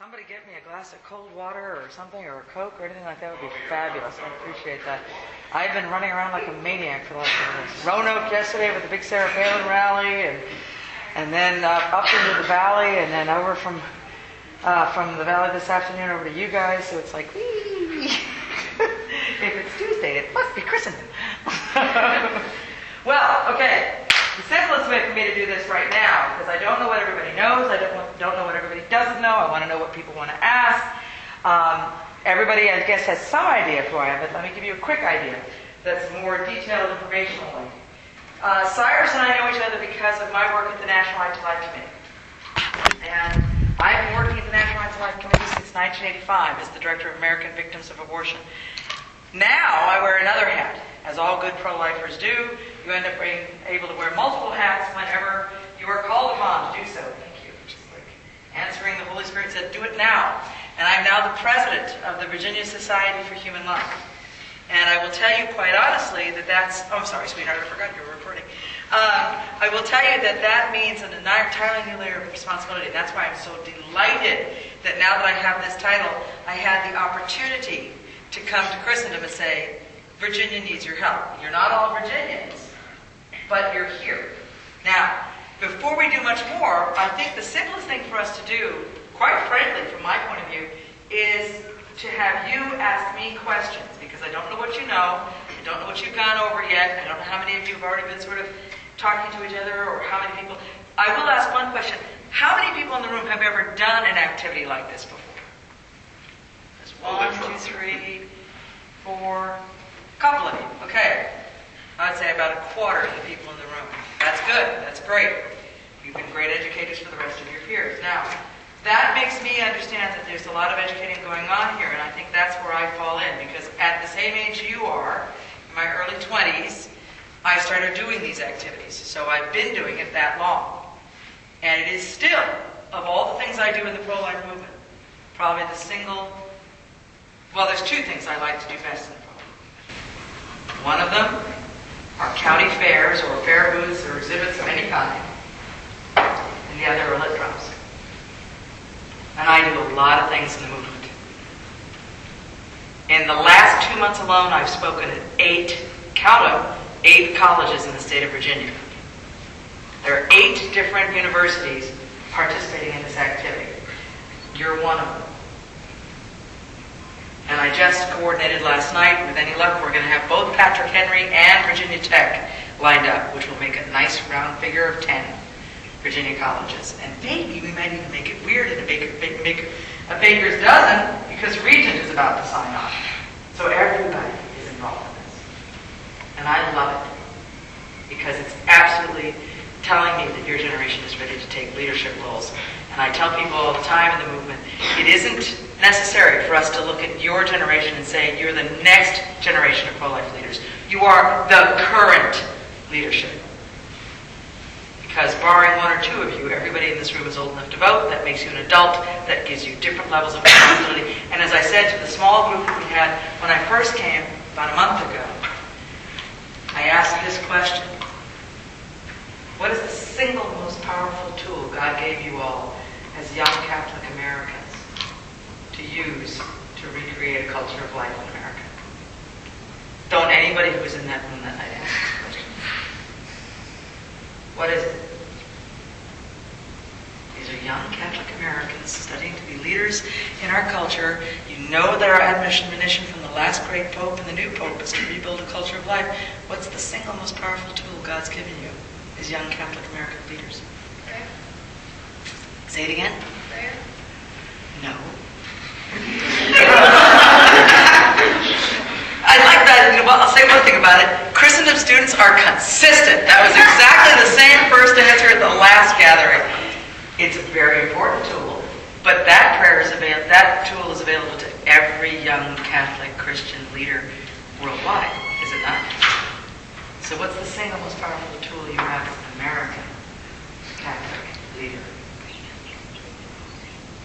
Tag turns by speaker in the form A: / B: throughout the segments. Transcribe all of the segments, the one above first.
A: somebody get me a glass of cold water or something, or a Coke or anything like that would be fabulous. I appreciate that. I've been running around like a maniac for the last couple days. Roanoke yesterday with the big Sarah Palin rally, and and then uh, up into the valley, and then over from uh, from the valley this afternoon over to you guys. So it's like, if it's Tuesday, it must be Christendom. well, okay. The simplest way for me to do this right now, because I don't know what everybody knows, I don't, don't know what everybody doesn't know, I want to know what people want to ask. Um, everybody, I guess, has some idea of who I am, but let me give you a quick idea that's more detailed informationally. Uh, Cyrus and I know each other because of my work at the National Right to Life Committee. And I've been working at the National Right to Life Committee since 1985 as the Director of American Victims of Abortion. Now I wear another hat. As all good pro-lifers do, you end up being able to wear multiple hats whenever you are called upon to do so. Thank you. Answering the Holy Spirit said, do it now. And I'm now the president of the Virginia Society for Human Life. And I will tell you quite honestly that that's, oh, I'm sorry, sweetheart, I forgot you were recording. Um, I will tell you that that means an entirely new layer of responsibility. That's why I'm so delighted that now that I have this title, I had the opportunity to come to Christendom and say, Virginia needs your help. You're not all Virginians, but you're here. Now, before we do much more, I think the simplest thing for us to do, quite frankly, from my point of view, is to have you ask me questions because I don't know what you know. I don't know what you've gone over yet. I don't know how many of you have already been sort of talking to each other or how many people. I will ask one question. How many people in the room have ever done an activity like this before? There's one, two, three, four, couple of you. Okay. I'd say about a quarter of the people in the room. That's good. That's great. You've been great educators for the rest of your peers. Now, that makes me understand that there's a lot of educating going on here, and I think that's where I fall in, because at the same age you are, in my early 20s, I started doing these activities. So I've been doing it that long. And it is still, of all the things I do in the pro-life movement, probably the single, well, there's two things I like to do best in the pro-life One of them are county fairs or fair booths or exhibits of any kind, and the other are lit drops. And I do a lot of things in the movement. In the last two months alone, I've spoken at eight, count them, eight colleges in the state of Virginia. There are eight different universities participating in this activity. You're one of them. And I just coordinated last night, with any luck, we're going to have both Patrick Henry and Virginia Tech lined up, which will make a nice round figure of 10 Virginia colleges. And maybe we might even make it weird and a, baker, make a baker's dozen, because Regent is about to sign off. So everybody is involved in this. And I love it, because it's absolutely telling me that your generation is ready to take leadership roles. And I tell people all the time in the movement, it isn't necessary for us to look at your generation and say you're the next generation of pro-life leaders. You are the current leadership. Because barring one or two of you, everybody in this room is old enough to vote. That makes you an adult. That gives you different levels of responsibility. And as I said to the small group we had when I first came about a month ago, I asked this question. What is the single most powerful tool God gave you all as young Catholic Americans to use to recreate a culture of life in America? Don't anybody who was in that room that night ask this question. What is it? These are young Catholic Americans studying to be leaders in our culture. You know that our admonition from the last great pope and the new pope is to rebuild a culture of life. What's the single most powerful tool God's given you as young Catholic American leaders?
B: Prayer.
A: Say it again.
B: Prayer.
A: No. I like that. I'll say one thing about it. Christendom students are consistent. That was exactly the same first answer at the last gathering. It's a very important tool, but that prayer is available. That tool is available to every young Catholic Christian leader worldwide, is it not? So, what's the single most powerful tool you have as an American Catholic leader?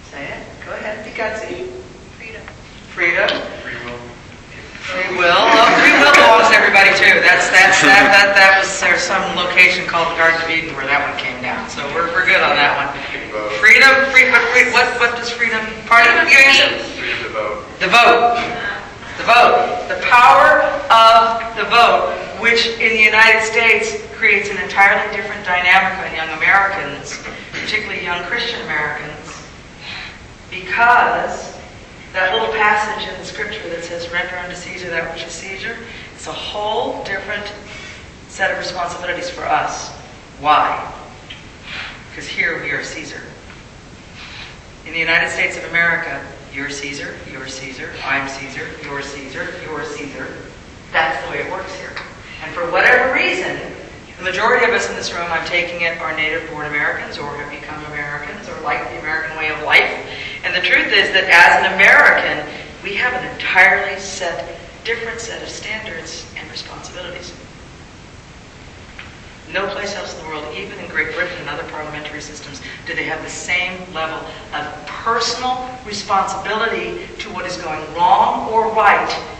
A: Say it. Go ahead. Be gutsy.
B: Freedom.
A: Freedom.
C: Free will.
A: Free will. Oh, free will belongs to everybody too. That's that's that that that was there's some location called the Garden of Eden where that one came down. So we're we're good on that one. Freedom. Free. But free, what what does freedom? Part of You answer.
B: Freedom to vote.
A: The vote. The vote. The power of the vote, which in the United States creates an entirely different dynamic on young Americans, particularly young Christian Americans, because that little passage in the scripture that says, render unto Caesar that which is Caesar, is a whole different set of responsibilities for us. Why? Because here we are Caesar. In the United States of America, you're Caesar, you're Caesar, I'm Caesar, you're Caesar, you're Caesar. That's the way it works here. And for whatever reason, the majority of us in this room, I'm taking it, are native born Americans or have become Americans or like the American way of life. And the truth is that as an American, we have an entirely set, different set of standards and responsibilities. No place else in the world, even in Great Britain and other parliamentary systems, do they have the same level of personal responsibility to what is going wrong or right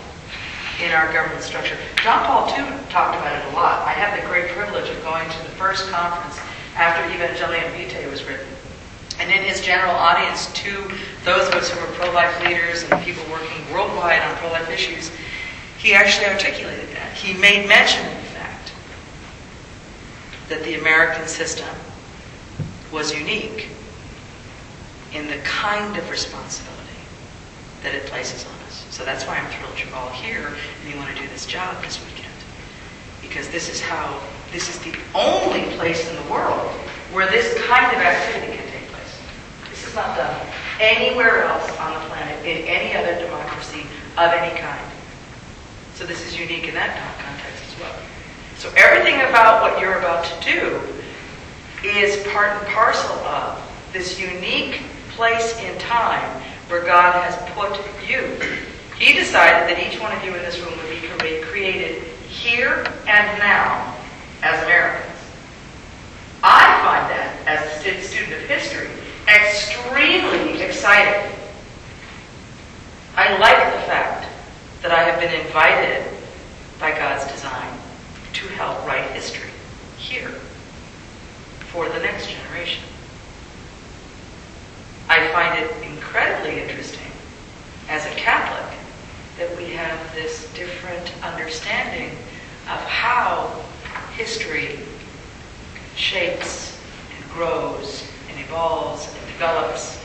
A: in our government structure. John Paul II talked about it a lot. I had the great privilege of going to the first conference after Evangelium Vitae was written. And in his general audience to those of us who were pro-life leaders and people working worldwide on pro-life issues, he actually articulated that. He made mention of the fact that the American system was unique in the kind of responsibility that it places on us. So that's why I'm thrilled you're all here and you want to do this job this weekend. Because this is how, this is the only place in the world where this kind of activity can take place. This is not done anywhere else on the planet in any other democracy of any kind. So this is unique in that context as well. So everything about what you're about to do is part and parcel of this unique place in time where God has put you. He decided that each one of you in this room would be created here and now as Americans. I find that, as a student of history, extremely exciting. I like the fact that I have been invited by God's design to help write history here for the next generation. I find it incredibly interesting as a Catholic that we have this different understanding of how history shapes and grows and evolves and develops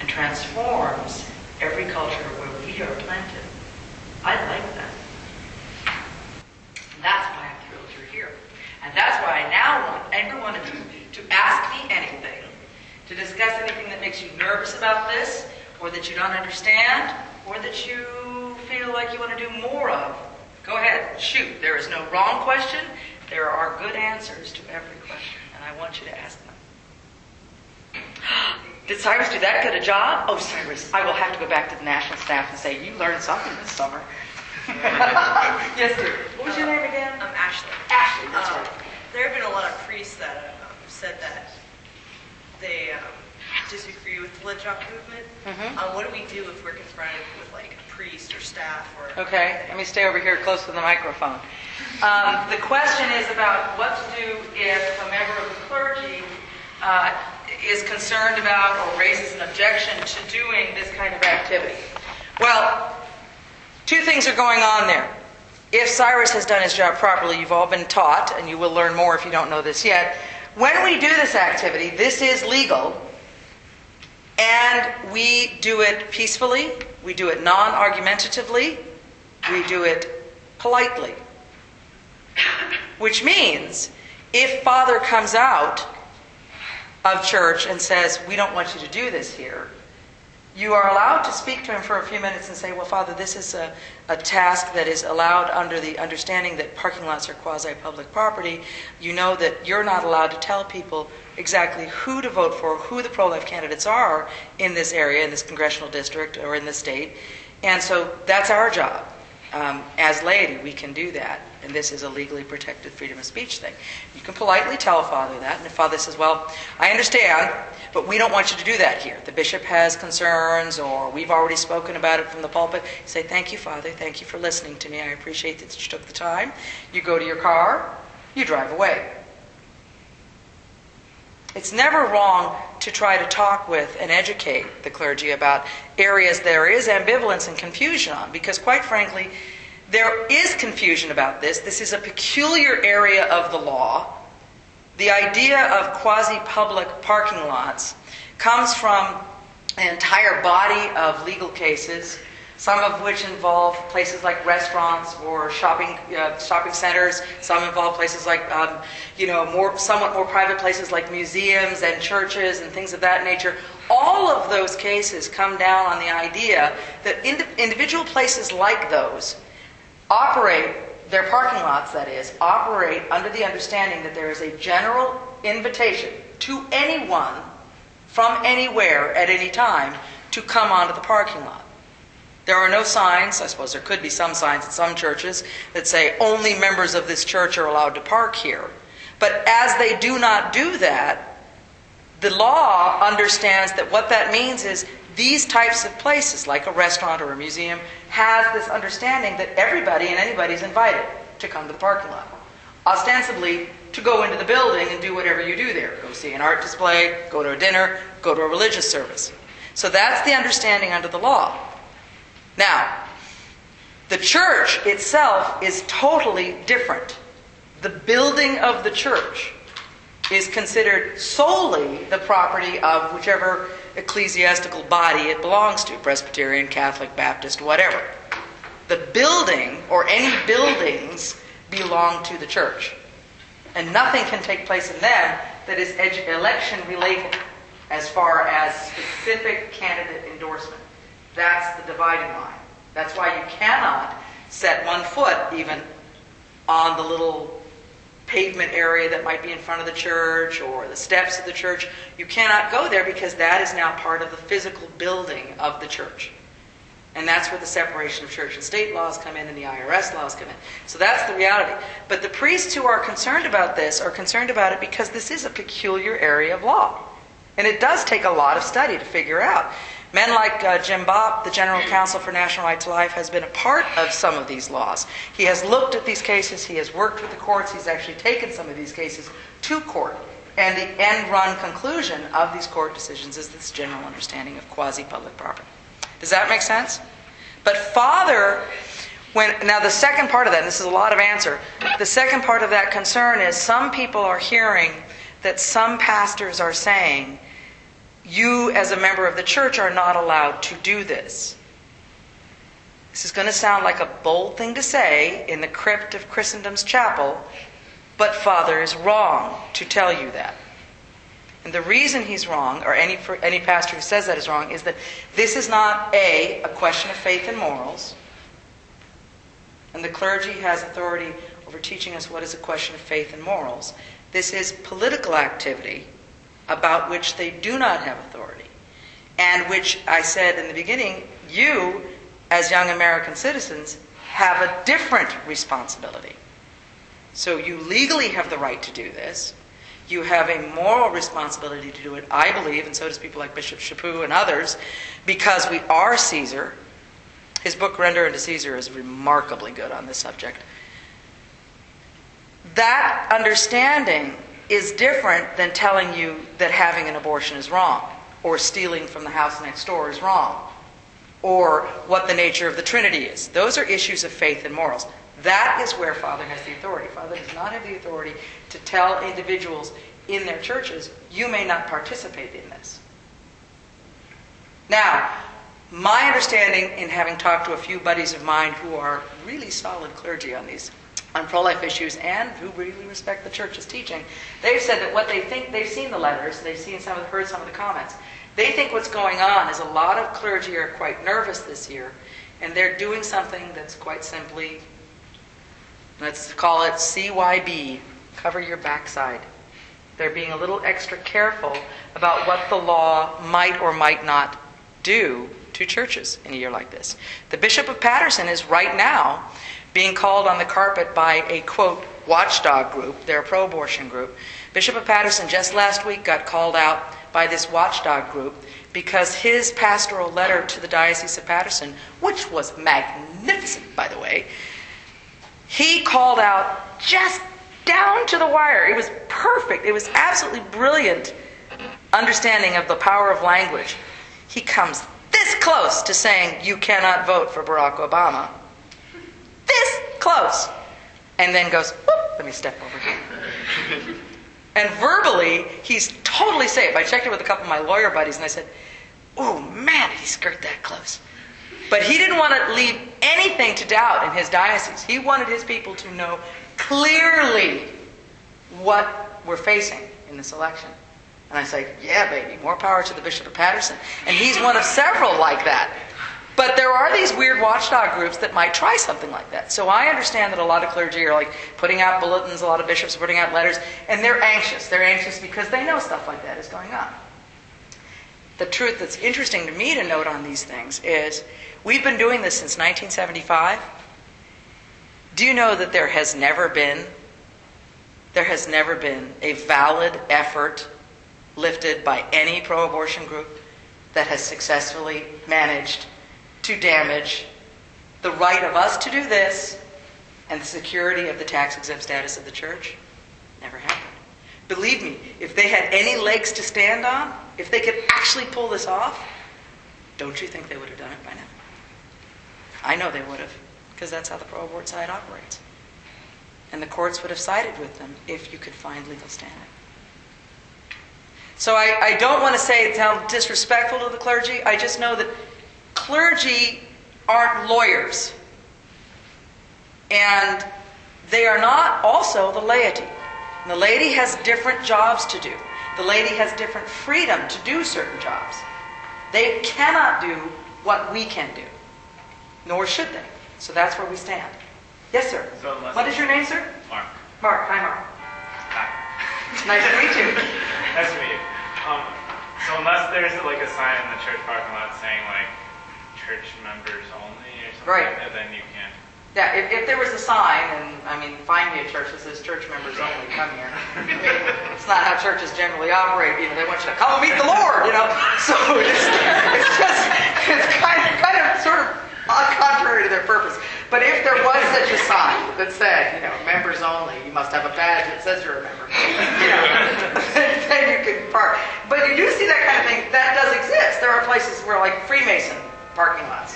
A: and transforms every culture where we are planted. I like that. And that's why I'm thrilled you're here. And that's why I now want every one of you to ask me anything, to discuss anything that makes you nervous about this, or that you don't understand, or that you feel like you want to do more of. Go ahead, shoot. There is no wrong question. There are good answers to every question, and I want you to ask them. Did Cyrus do that good a job? Oh, Cyrus, I will have to go back to the national staff and say, you learned something this summer. yes, dear. What was your name again?
C: I'm Ashley.
A: Ashley, that's
C: Um,
A: right.
C: There have been a lot of priests that um, said that they um, disagree with the lit drop movement.
A: Mhm.
C: Um, what do we do if we're confronted with like a priest or staff or?
A: Okay, let me stay over here close to the microphone. Um, the question is about what to do if a member of the clergy uh, is concerned about or raises an objection to doing this kind of activity. Well, two things are going on there. If Cyrus has done his job properly, you've all been taught, and you will learn more if you don't know this yet. When we do this activity, this is legal, and we do it peacefully, we do it non argumentatively, we do it politely. Which means if Father comes out of church and says, We don't want you to do this here, you are allowed to speak to him for a few minutes and say, Well, Father, this is a, a task that is allowed under the understanding that parking lots are quasi public property. You know that you're not allowed to tell people exactly who to vote for, who the pro life candidates are in this area, in this congressional district, or in this state. And so that's our job. Um, as laity, we can do that. And this is a legally protected freedom of speech thing. You can politely tell a Father that. And if Father says, Well, I understand, but we don't want you to do that here. The bishop has concerns, or we've already spoken about it from the pulpit. Say, Thank you, Father. Thank you for listening to me. I appreciate that you took the time. You go to your car, you drive away. It's never wrong to try to talk with and educate the clergy about areas there is ambivalence and confusion on, because quite frankly, there is confusion about this. This is a peculiar area of the law. The idea of quasi public parking lots comes from an entire body of legal cases some of which involve places like restaurants or shopping uh, shopping centers. Some involve places like um, you know more somewhat more private places like museums and churches and things of that nature. All of those cases come down on the idea that ind- individual places like those operate their parking lots. That is operate under the understanding that there is a general invitation to anyone from anywhere at any time to come onto the parking lot. There are no signs, I suppose there could be some signs in some churches that say only members of this church are allowed to park here. But as they do not do that, the law understands that what that means is these types of places, like a restaurant or a museum, has this understanding that everybody and anybody is invited to come to the parking lot. Ostensibly, to go into the building and do whatever you do there. Go see an art display, go to a dinner, go to a religious service. So that's the understanding under the law. Now, the church itself is totally different. The building of the church is considered solely the property of whichever ecclesiastical body it belongs to Presbyterian, Catholic, Baptist, whatever. The building or any buildings belong to the church. And nothing can take place in them that is election related as far as specific candidate endorsement. That's the dividing line. That's why you cannot set one foot even on the little pavement area that might be in front of the church or the steps of the church. You cannot go there because that is now part of the physical building of the church. And that's where the separation of church and state laws come in and the IRS laws come in. So that's the reality. But the priests who are concerned about this are concerned about it because this is a peculiar area of law. And it does take a lot of study to figure out. Men like uh, Jim Bopp, the General Counsel for National Right to Life, has been a part of some of these laws. He has looked at these cases, he has worked with the courts, he's actually taken some of these cases to court. And the end run conclusion of these court decisions is this general understanding of quasi public property. Does that make sense? But Father, when now the second part of that, and this is a lot of answer. The second part of that concern is some people are hearing that some pastors are saying you, as a member of the church, are not allowed to do this. This is going to sound like a bold thing to say in the crypt of Christendom's chapel, but Father is wrong to tell you that. And the reason he's wrong, or any, any pastor who says that is wrong, is that this is not A, a question of faith and morals, and the clergy has authority over teaching us what is a question of faith and morals. This is political activity about which they do not have authority, and which I said in the beginning, you, as young American citizens, have a different responsibility. So you legally have the right to do this. You have a moral responsibility to do it, I believe, and so does people like Bishop Chaput and others, because we are Caesar. His book, Render unto Caesar, is remarkably good on this subject. That understanding is different than telling you that having an abortion is wrong, or stealing from the house next door is wrong, or what the nature of the Trinity is. Those are issues of faith and morals. That is where Father has the authority. Father does not have the authority to tell individuals in their churches, you may not participate in this. Now, my understanding in having talked to a few buddies of mine who are really solid clergy on these on pro-life issues and who really respect the church's teaching, they've said that what they think they've seen the letters, they've seen some of heard some of the comments. They think what's going on is a lot of clergy are quite nervous this year, and they're doing something that's quite simply, let's call it CYB, cover your backside. They're being a little extra careful about what the law might or might not do to churches in a year like this. The Bishop of Paterson is right now being called on the carpet by a quote watchdog group, they're pro abortion group. Bishop of Paterson just last week got called out by this watchdog group because his pastoral letter to the Diocese of Paterson, which was magnificent, by the way, he called out just down to the wire. It was perfect. It was absolutely brilliant understanding of the power of language, he comes this close to saying, You cannot vote for Barack Obama. This close. And then goes, let me step over here. And verbally, he's totally safe. I checked it with a couple of my lawyer buddies and I said, Oh man, he skirt that close? But he didn't want to leave anything to doubt in his diocese. He wanted his people to know clearly what we're facing in this election. And I say, yeah, baby, more power to the Bishop of Paterson. And he's one of several like that. But there are these weird watchdog groups that might try something like that. So I understand that a lot of clergy are like putting out bulletins, a lot of bishops are putting out letters, and they're anxious. They're anxious because they know stuff like that is going on. The truth that's interesting to me to note on these things is we've been doing this since 1975. Do you know that there has never been there has never been a valid effort lifted by any pro-abortion group that has successfully managed to damage the right of us to do this and the security of the tax exempt status of the church? Never happened. Believe me, if they had any legs to stand on, if they could actually pull this off, don't you think they would have done it by now? I know they would have, because that's how the pro abort side operates. And the courts would have sided with them if you could find legal standing. So I, I don't want to say it sounds disrespectful to the clergy. I just know that clergy aren't lawyers. And they are not also the laity. And the laity has different jobs to do. The laity has different freedom to do certain jobs. They cannot do what we can do, nor should they. So that's where we stand. Yes, sir.
B: So
A: what is your name, sir?
B: Mark.
A: Mark. Hi, Mark.
B: Hi.
A: Nice to meet you.
B: Nice to meet you. Um, so unless there's like a sign in the church parking lot saying like church members only or something
A: Right.
B: like that, then you can't.
A: Yeah, if, if there was a sign, and I mean, find me a church that says church members only come here. it's not how churches generally operate. You know, they want you to come and meet the Lord. You know, so it's, it's just it's kind of kind of sort of contrary to their purpose. But if there was such a sign that said, you know, members only, you must have a badge that says you're a member. You know, then you can park. But you do see that kind of thing. That does exist. There are places where like Freemason parking lots.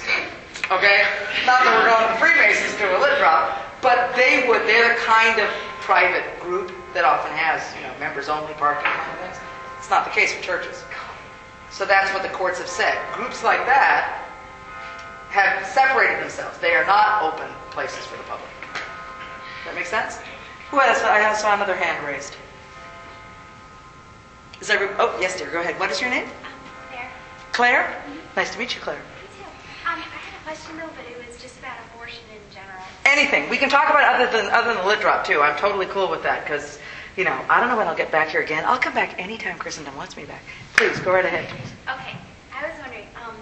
A: Okay? Not that we're going to the Freemasons to a lit drop, but they would, they're the kind of private group that often has, you know, members only parking kind of things. It's not the case for churches. So that's what the courts have said. Groups like that have separated themselves. They are not open places for the public. Does that make sense? Who has, I saw another hand raised. Is there, oh, yes, dear, go ahead. What is your name?
D: There.
A: Claire? Mm-hmm. Nice to meet you, Claire.
D: Me too. Um, I had a question though, but it was just about abortion in general.
A: Anything. We can talk about other than other than the lit drop too. I'm totally cool with that because, you know, I don't know when I'll get back here again. I'll come back anytime Christendom wants me back. Please go right ahead.
D: Okay. I was wondering, um,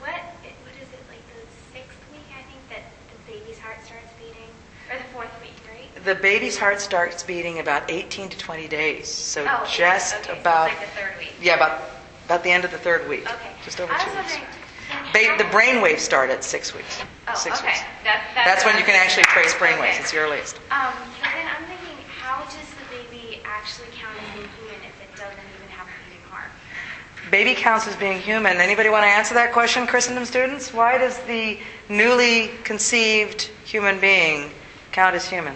D: what what is it like the sixth week? I think that the baby's heart starts beating, or the fourth week, right?
A: The baby's heart starts beating about 18 to 20 days, so
D: Oh,
A: just
D: okay, so
A: about
D: like the third week.
A: yeah, about about the end of the third week.
D: Okay.
A: Just over
D: I
A: two weeks.
D: Wondering. can
A: Ba- the
D: how-
A: brain waves start at six weeks.
D: Oh,
A: six
D: okay.
A: weeks.
D: That, that's,
A: That's when you can actually trace
D: thinking
A: brain waves.
D: about.
A: It's the earliest.
D: Um, but then I'm thinking, how does the baby actually count as being human if it doesn't even have a beating heart?
A: Baby counts as being human. Anybody want to answer that question, Christendom students? Why does the newly conceived human being count as human?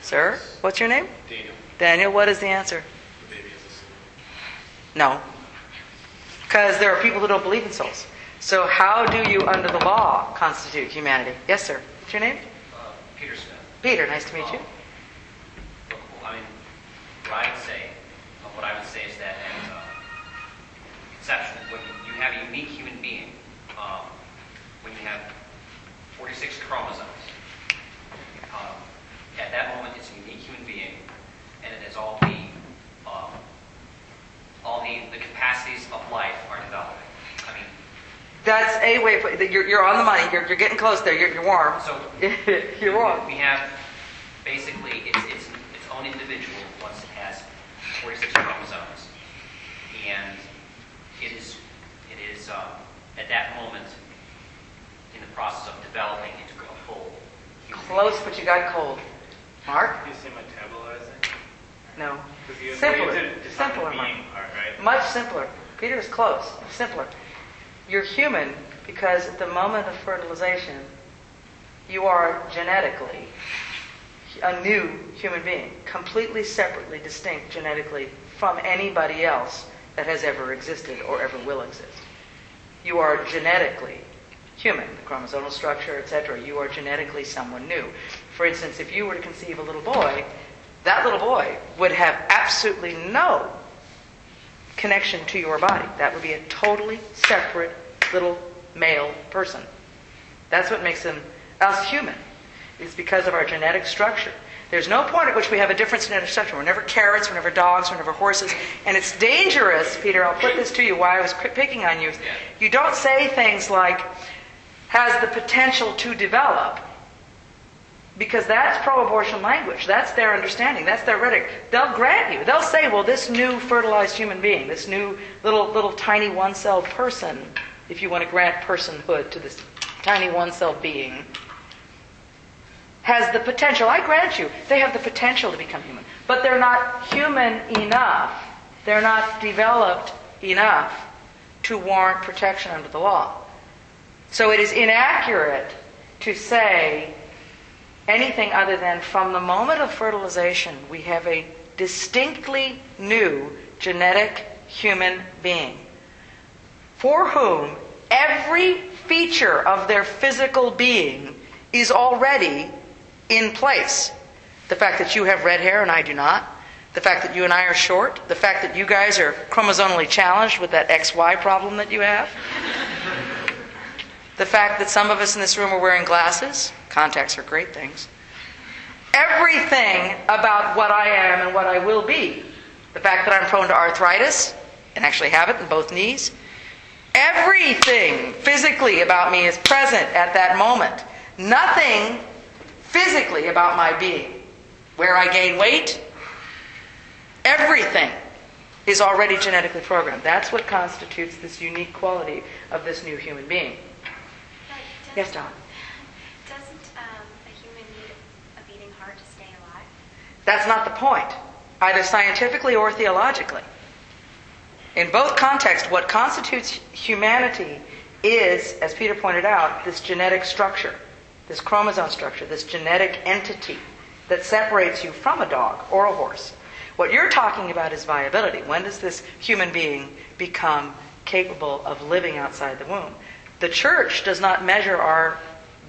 A: Sir, what's your name?
E: Daniel,
A: Daniel, what is the answer?
E: the baby is a soul.
A: No. Because there are people who don't believe in souls. So how do you, under the law, constitute humanity? Yes, sir. What's your name?
F: Uh, Peter Smith.
A: Peter, nice to meet you.
F: Well, I mean, what I'd say, uh, what I would say is that at uh, conception, when you have a unique human being, um, when you have 46 chromosomes, um, at that moment it's a unique human being, and it has all the um, all the, the capacities of life are developing. I mean,
A: That's a way, of you're, you're on the money. You're, you're getting close there. You're, you're warm.
F: so
A: you're warm.
F: We have basically it's, it's its own individual once it has 46 chromosomes, and it is it is um, at that moment in the process of developing into a full.
A: Close, but you got cold. Mark?
B: You say metabolizing?
A: No.
B: You
A: Simpler.
B: you did define
A: Simpler, Mark.
B: part, right?
A: Much simpler. Peter is close. Simpler. You're human because at the moment of fertilization, you are genetically a new human being, completely separately distinct genetically from anybody else that has ever existed or ever will exist. You are genetically human, the chromosomal structure, etc. You are genetically someone new. For instance, if you were to conceive a little boy, that little boy would have absolutely no connection to your body. That would be a totally separate little male person. That's what makes him us human. It's because of our genetic structure. There's no point at which we have a different genetic structure. We're never carrots, we're never dogs, we're never horses. And it's dangerous, Peter, I'll put this to you why I was picking on you. You don't say things like, has the potential to develop, because that's pro-abortion language. That's their understanding. That's their rhetoric. They'll grant you. They'll say, well, this new fertilized human being, this new little little tiny one-celled person, if you want to grant personhood to this tiny one-celled being, has the potential. I grant you, they have the potential to become human, but they're not human enough. They're not developed enough to warrant protection under the law. So it is inaccurate to say anything other than from the moment of fertilization, we have a distinctly new genetic human being for whom every feature of their physical being is already in place. The fact that you have red hair and I do not. The fact that you and I are short. The fact that you guys are chromosomally challenged with that XY problem that you have. The fact that some of us in this room are wearing glasses. Contacts are great things. Everything about what I am and what I will be. The fact that I'm prone to arthritis and actually have it in both knees. Everything physically about me is present at that moment. Nothing physically about my being. Where I gain weight, everything is already genetically programmed. That's what constitutes this unique quality of this new human being. Yes, Don.
D: Doesn't um, a human need a beating heart to stay alive?
A: That's not the point, either scientifically or theologically. In both contexts, what constitutes humanity is, as Peter pointed out, this genetic structure, this chromosome structure, this genetic entity that separates you from a dog or a horse. What you're talking about is viability. When does this human being become capable of living outside the womb? The church does not measure our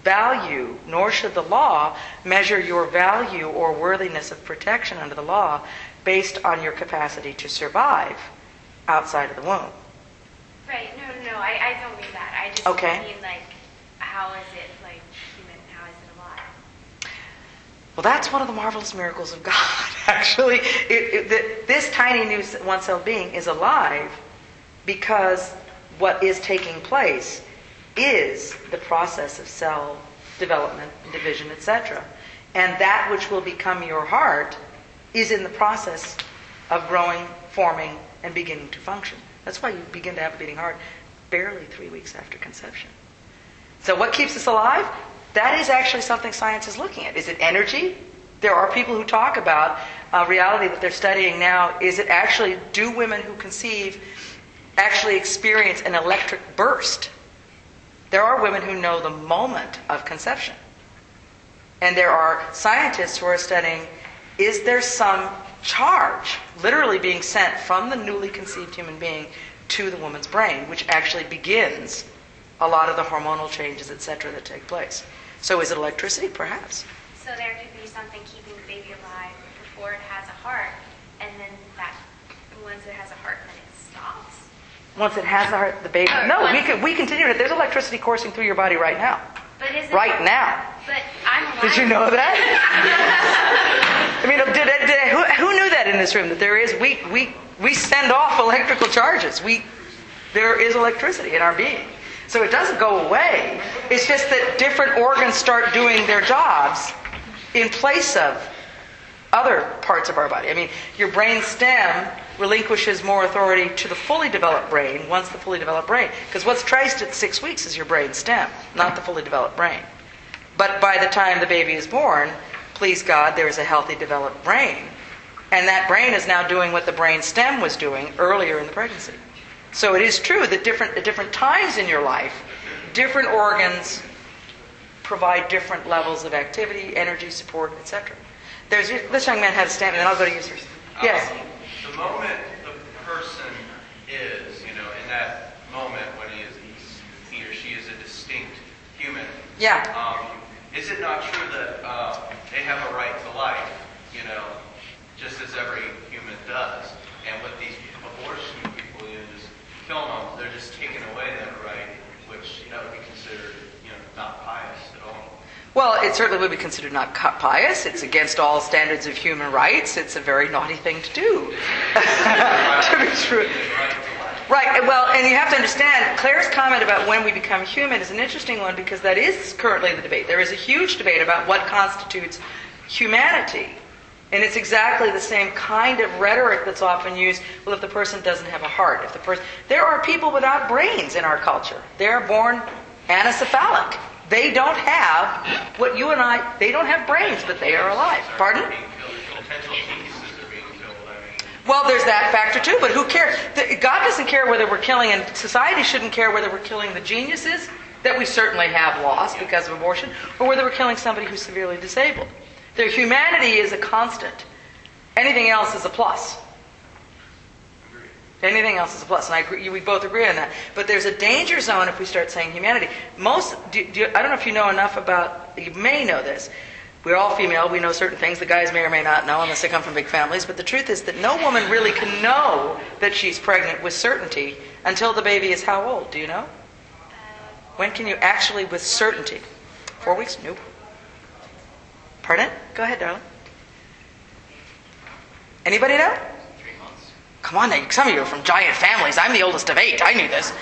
A: value, nor should the law measure your value or worthiness of protection under the law based on your capacity to survive outside of the womb.
D: Right. No, no, no. I, I don't mean that. I just
A: Okay.
D: mean like, how is it like human? How is it alive?
A: Well, that's one of the marvelous miracles of God, actually. It, it, th- this tiny new one celled being is alive because what is taking place is the process of cell development, division, etc. And that which will become your heart is in the process of growing, forming, and beginning to function. That's why you begin to have a beating heart barely three weeks after conception. So, what keeps us alive? That is actually something science is looking at. Is it energy? There are people who talk about a reality that they're studying now. Is it actually, do women who conceive actually experience an electric burst? There are women who know the moment of conception. And there are scientists who are studying is there some charge literally being sent from the newly conceived human being to the woman's brain, which actually begins a lot of the hormonal changes, etc., that take place. So is it electricity? Perhaps.
D: So there could be something keeping the baby alive before it has a heart, and then that once it has a heart.
A: Once it has the, heart, the baby.
D: Or
A: No, we could we continue it. There's electricity coursing through your body right now.
D: But is it
A: Right now.
D: But I'm alive.
A: Did you know that? I mean, did, did, who, who knew that in this room? That there is we we we send off electrical charges. We there is electricity in our being, so it doesn't go away. It's just that different organs start doing their jobs in place of other parts of our body. I mean, your brain stem relinquishes more authority to the fully developed brain once the fully developed brain, because what's traced at six weeks is your brain stem, not the fully developed brain. But by the time the baby is born, please God, there is a healthy developed brain And that brain is now doing what the brain stem was doing earlier in the pregnancy. So it is true that different, at different times in your life, different organs provide different levels of activity, energy, support, etc. There's this young man had a stand, and then I'll go to you. sir. Yes.
E: Um, moment the person is, you know, in that moment when he is, he's, he or she is a distinct human.
A: Yeah.
E: Um, is it not true that uh, they have a right to life, you know, just as every human does? And with these abortion people, you know, just killing them, they're just taking away that right, which that would be considered, you know, not pious.
A: Well, it certainly would be considered not pious. It's against all standards of human rights. It's a very naughty thing to do. to be true.
E: Right.
A: Well, and you have to understand, Claire's comment about when we become human is an interesting one because that is currently the debate. There is a huge debate about what constitutes humanity. And it's exactly the same kind of rhetoric that's often used. Well, if the person doesn't have a heart, if the person, there are people without brains in our culture. They're born anencephalic. They don't have what you and I. They don't have brains, but they are alive. Pardon? Well, there's that factor too, but who cares? God doesn't care whether we're killing, and society shouldn't care whether we're killing the geniuses that we certainly have lost because of abortion, or whether we're killing somebody who's severely disabled. Their humanity is a constant. Anything else is a plus. Anything else is a plus, and I agree, we both agree on that. But there's a danger zone if we start saying humanity. Most, do, do, I don't know if you know enough about. You may know this. We're all female. We know certain things. The guys may or may not know unless they come from big families. But the truth is that no woman really can know that she's pregnant with certainty until the baby is how old? Do you know? When can you actually, with certainty? Four weeks? Nope. Pardon? Go ahead, darling. Anybody know? Come on now, some of you are from giant families. I'm the oldest of eight. I knew this.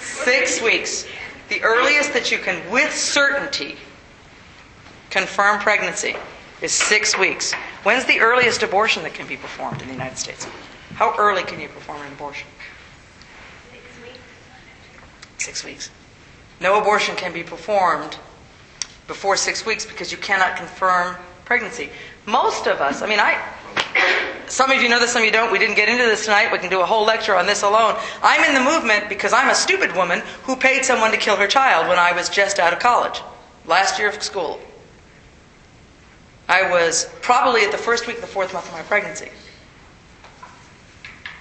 A: Six weeks. The earliest that you can, with certainty, confirm pregnancy is six weeks. When's the earliest abortion that can be performed in the United States? How early can you perform an abortion?
D: Six weeks.
A: Six weeks. No abortion can be performed before six weeks because you cannot confirm pregnancy. Most of us, I mean, I, some of you know this, some of you don't. We didn't get into this tonight. We can do a whole lecture on this alone. I'm in the movement because I'm a stupid woman who paid someone to kill her child when I was just out of college, last year of school. I was probably at the first week of the fourth month of my pregnancy.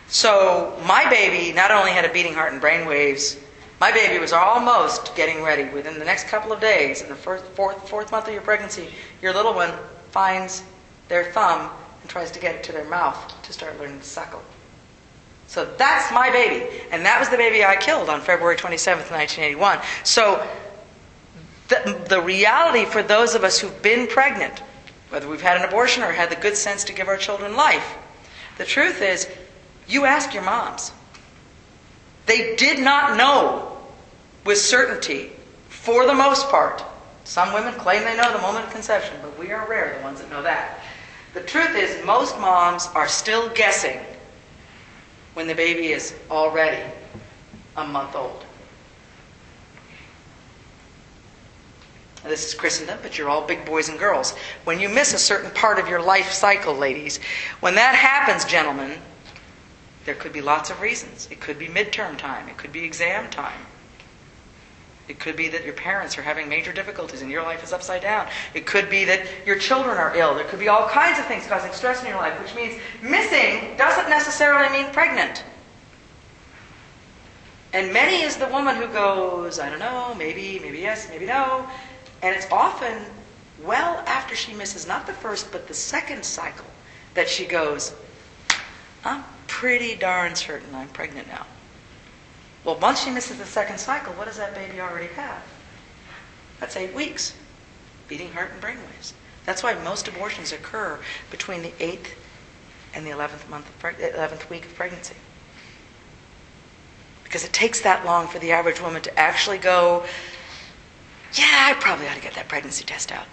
A: So my baby not only had a beating heart and brain waves, my baby was almost getting ready. Within the next couple of days, in the first, fourth, fourth month of your pregnancy, your little one finds their thumb and tries to get it to their mouth to start learning to suckle. So that's my baby. And that was the baby I killed on February 27th, 1981. So the, the reality for those of us who've been pregnant, whether we've had an abortion or had the good sense to give our children life, the truth is, you ask your moms. They did not know with certainty, for the most part. Some women claim they know the moment of conception, but we are rare, the ones that know that. The truth is, most moms are still guessing when the baby is already a month old. This is Christendom, but you're all big boys and girls. When you miss a certain part of your life cycle, ladies, when that happens, gentlemen, there could be lots of reasons. It could be midterm time, it could be exam time. It could be that your parents are having major difficulties and your life is upside down. It could be that your children are ill. There could be all kinds of things causing stress in your life, which means missing doesn't necessarily mean pregnant. And many is the woman who goes, I don't know, maybe, maybe yes, maybe no. And it's often well after she misses not the first, but the second cycle that she goes, I'm pretty darn certain I'm pregnant now. Well, once she misses the second cycle, what does that baby already have? That's eight weeks. Beating heart and brainwaves. That's why most abortions occur between the eighth and the eleventh month of preg- eleventh week of pregnancy. Because it takes that long for the average woman to actually go, yeah, I probably ought to get that pregnancy test out.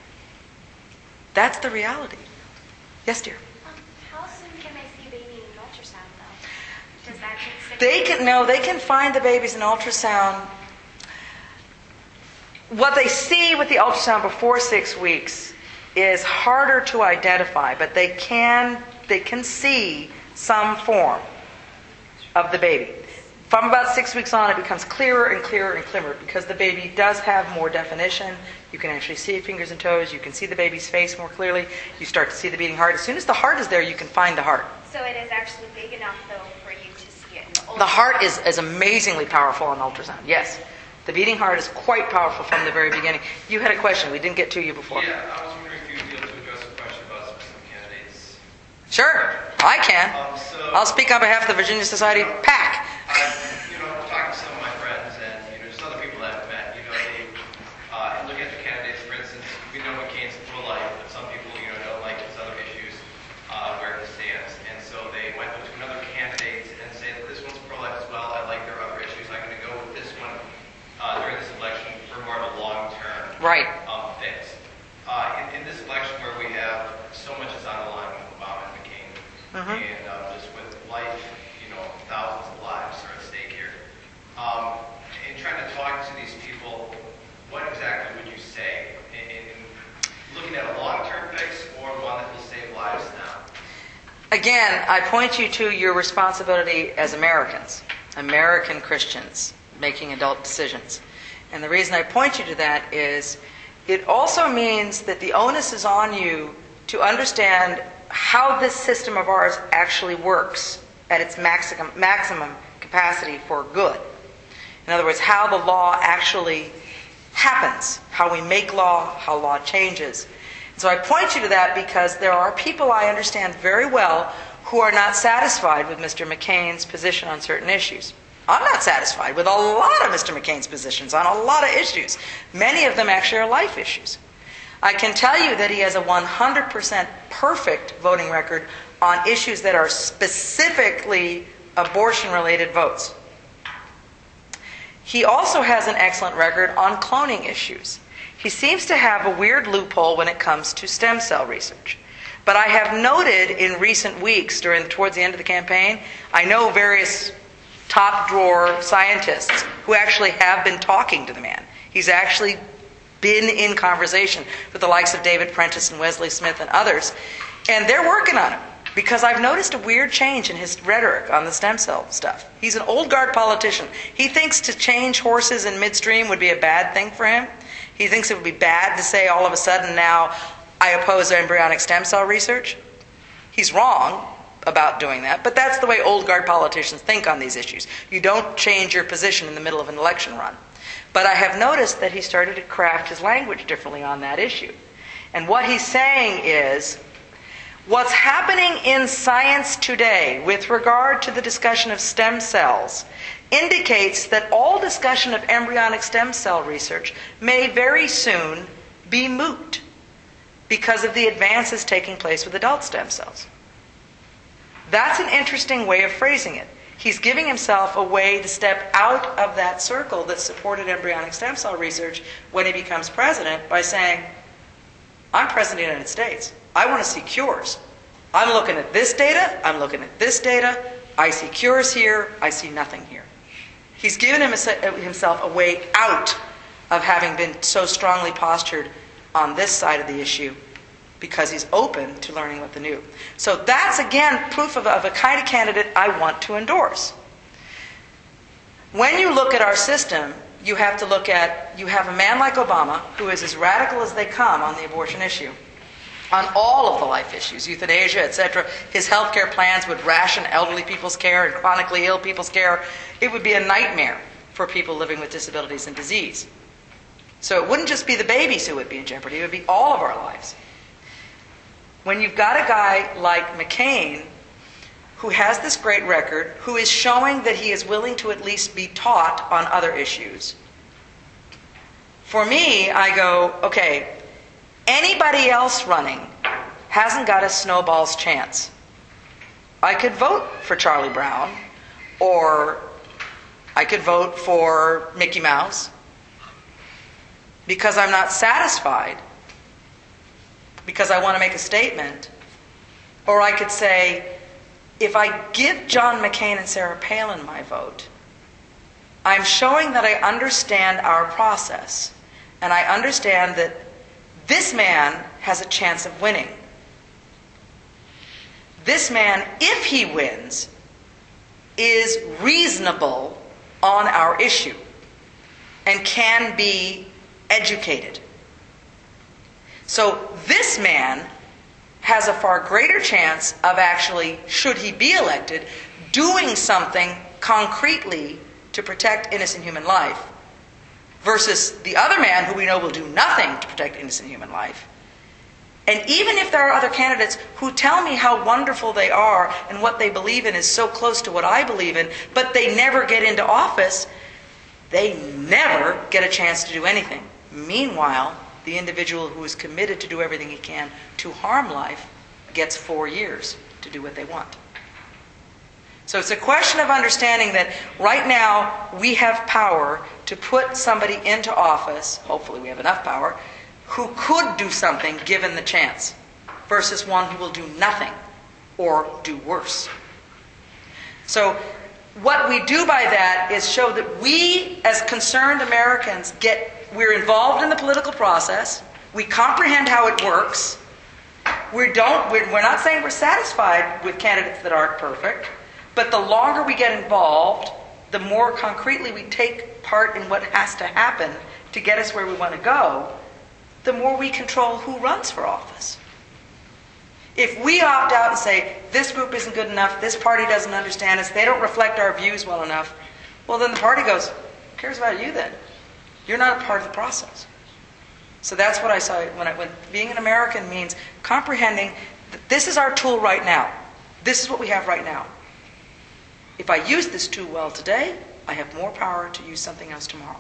A: That's the reality. Yes, dear.
D: Um, how soon can I see a baby in an ultrasound, though? Does that take six
A: They can no, they can find the babies in ultrasound. What they see with the ultrasound before six weeks is harder to identify, but they can they can see some form of the baby. From about six weeks on, it becomes clearer and clearer and clearer because the baby does have more definition. You can actually see fingers and toes. You can see the baby's face more clearly. You start to see the beating heart. As soon as the heart is there, you can find the heart.
D: So it is actually big enough though for you to see it. in
A: The heart is, is amazingly powerful on ultrasound. Yes. The beating heart is quite powerful from the very beginning. You had a question. We didn't get to you before.
E: Yeah, I was wondering if you would be able to address a question about specific candidates.
A: Sure, I can.
E: Um, so-
A: I'll speak on behalf of the Virginia Society PAC.
E: I'm, you know, talking to some of my friends and, you know, just other people that I've met, you know, they, uh, and looking at the candidates, for instance, we know McCain's pro-life, but some people, you know, don't like his other issues, uh, where he stands. And so they went to another candidate and said, this one's pro-life as well, I like their other issues, I'm gonna go with this one, uh, during this election for more of a long-term
A: Right.
E: um. Uh, in, in this election where we have so much is on the line with Obama and McCain,
A: Mhm.
E: and uh, just with life, you know, thousands of lives are at stake here. Um, in trying to talk to these people, what exactly would you say in, in looking at a long-term fix or one that will save lives now?
A: Again, I point you to your responsibility as Americans, American Christians, making adult decisions. And the reason I point you to that is it also means that the onus is on you to understand how this system of ours actually works at its maximum, maximum capacity for good. In other words, how the law actually happens, how we make law, how law changes. And So I point you to that because there are people I understand very well who are not satisfied with Mr. McCain's position on certain issues. I'm not satisfied with a lot of Mr. McCain's positions on a lot of issues. Many of them actually are life issues. I can tell you that he has a 100% perfect voting record on issues that are specifically abortion related votes. He also has an excellent record on cloning issues. He seems to have a weird loophole when it comes to stem cell research. But I have noted in recent weeks, during towards the end of the campaign, I know various top drawer scientists who actually have been talking to the man. He's actually been in conversation with the likes of David Prentice and Wesley Smith and others, and they're working on it because I've noticed a weird change in his rhetoric on the stem cell stuff. He's an old guard politician. He thinks to change horses in midstream would be a bad thing for him. He thinks it would be bad to say all of a sudden now I oppose embryonic stem cell research. He's wrong about doing that, but that's the way old guard politicians think on these issues. You don't change your position in the middle of an election run. But I have noticed that he started to craft his language differently on that issue. And what he's saying is what's happening in science today with regard to the discussion of stem cells indicates that all discussion of embryonic stem cell research may very soon be moot because of the advances taking place with adult stem cells. That's an interesting way of phrasing it. He's giving himself a way to step out of that circle that supported embryonic stem cell research when he becomes president by saying, I'm president of the United States. I want to see cures. I'm looking at this data, I'm looking at this data, I see cures here, I see nothing here. He's given himself a way out of having been so strongly postured on this side of the issue because he's open to learning what the new. So that's again proof of, of a kind of candidate I want to endorse. When you look at our system, you have to look at you have a man like Obama who is as radical as they come on the abortion issue. On all of the life issues, euthanasia, etc., his health care plans would ration elderly people's care and chronically ill people's care. It would be a nightmare for people living with disabilities and disease. So it wouldn't just be the babies who would be in jeopardy, it would be all of our lives. When you've got a guy like McCain who has this great record, who is showing that he is willing to at least be taught on other issues, for me, I go, okay, anybody else running hasn't got a snowball's chance. I could vote for Charlie Brown, or I could vote for Mickey Mouse because I'm not satisfied, because I want to make a statement. Or I could say, if I give John McCain and Sarah Palin my vote, I'm showing that I understand our process. And I understand that This man has a chance of winning. This man, if he wins, is reasonable on our issue and can be educated. So this man has a far greater chance of actually, should he be elected, doing something concretely to protect innocent human life versus the other man who we know will do nothing to protect innocent human life. And even if there are other candidates who tell me how wonderful they are and what they believe in is so close to what I believe in, but they never get into office, they never get a chance to do anything. Meanwhile, the individual who is committed to do everything he can to harm life gets four years to do what they want. So it's a question of understanding that right now we have power to put somebody into office, hopefully we have enough power, who could do something given the chance, versus one who will do nothing or do worse. So what we do by that is show that we, as concerned Americans, get we're involved in the political process. We comprehend how it works. We don't. We're, we're not saying we're satisfied with candidates that aren't perfect, but the longer we get involved, the more concretely we take part in what has to happen to get us where we want to go, the more we control who runs for office. If we opt out and say, this group isn't good enough, this party doesn't understand us, they don't reflect our views well enough, well, then the party goes, who cares about you then? You're not a part of the process. So that's what I saw when, I, when being an American means comprehending that this is our tool right now. This is what we have right now. If I use this tool well today, I have more power to use something else tomorrow.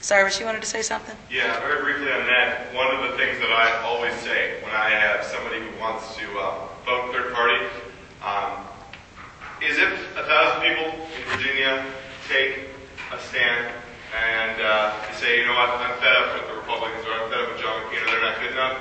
A: Cyrus, you wanted to say something?
G: Yeah, very briefly on that. One of the things that I always say when I have somebody who wants to uh, vote third party um, is if a thousand people in Virginia take uh, say, you know what, I'm fed up with the Republicans or I'm fed up with John McCain or they're not good enough,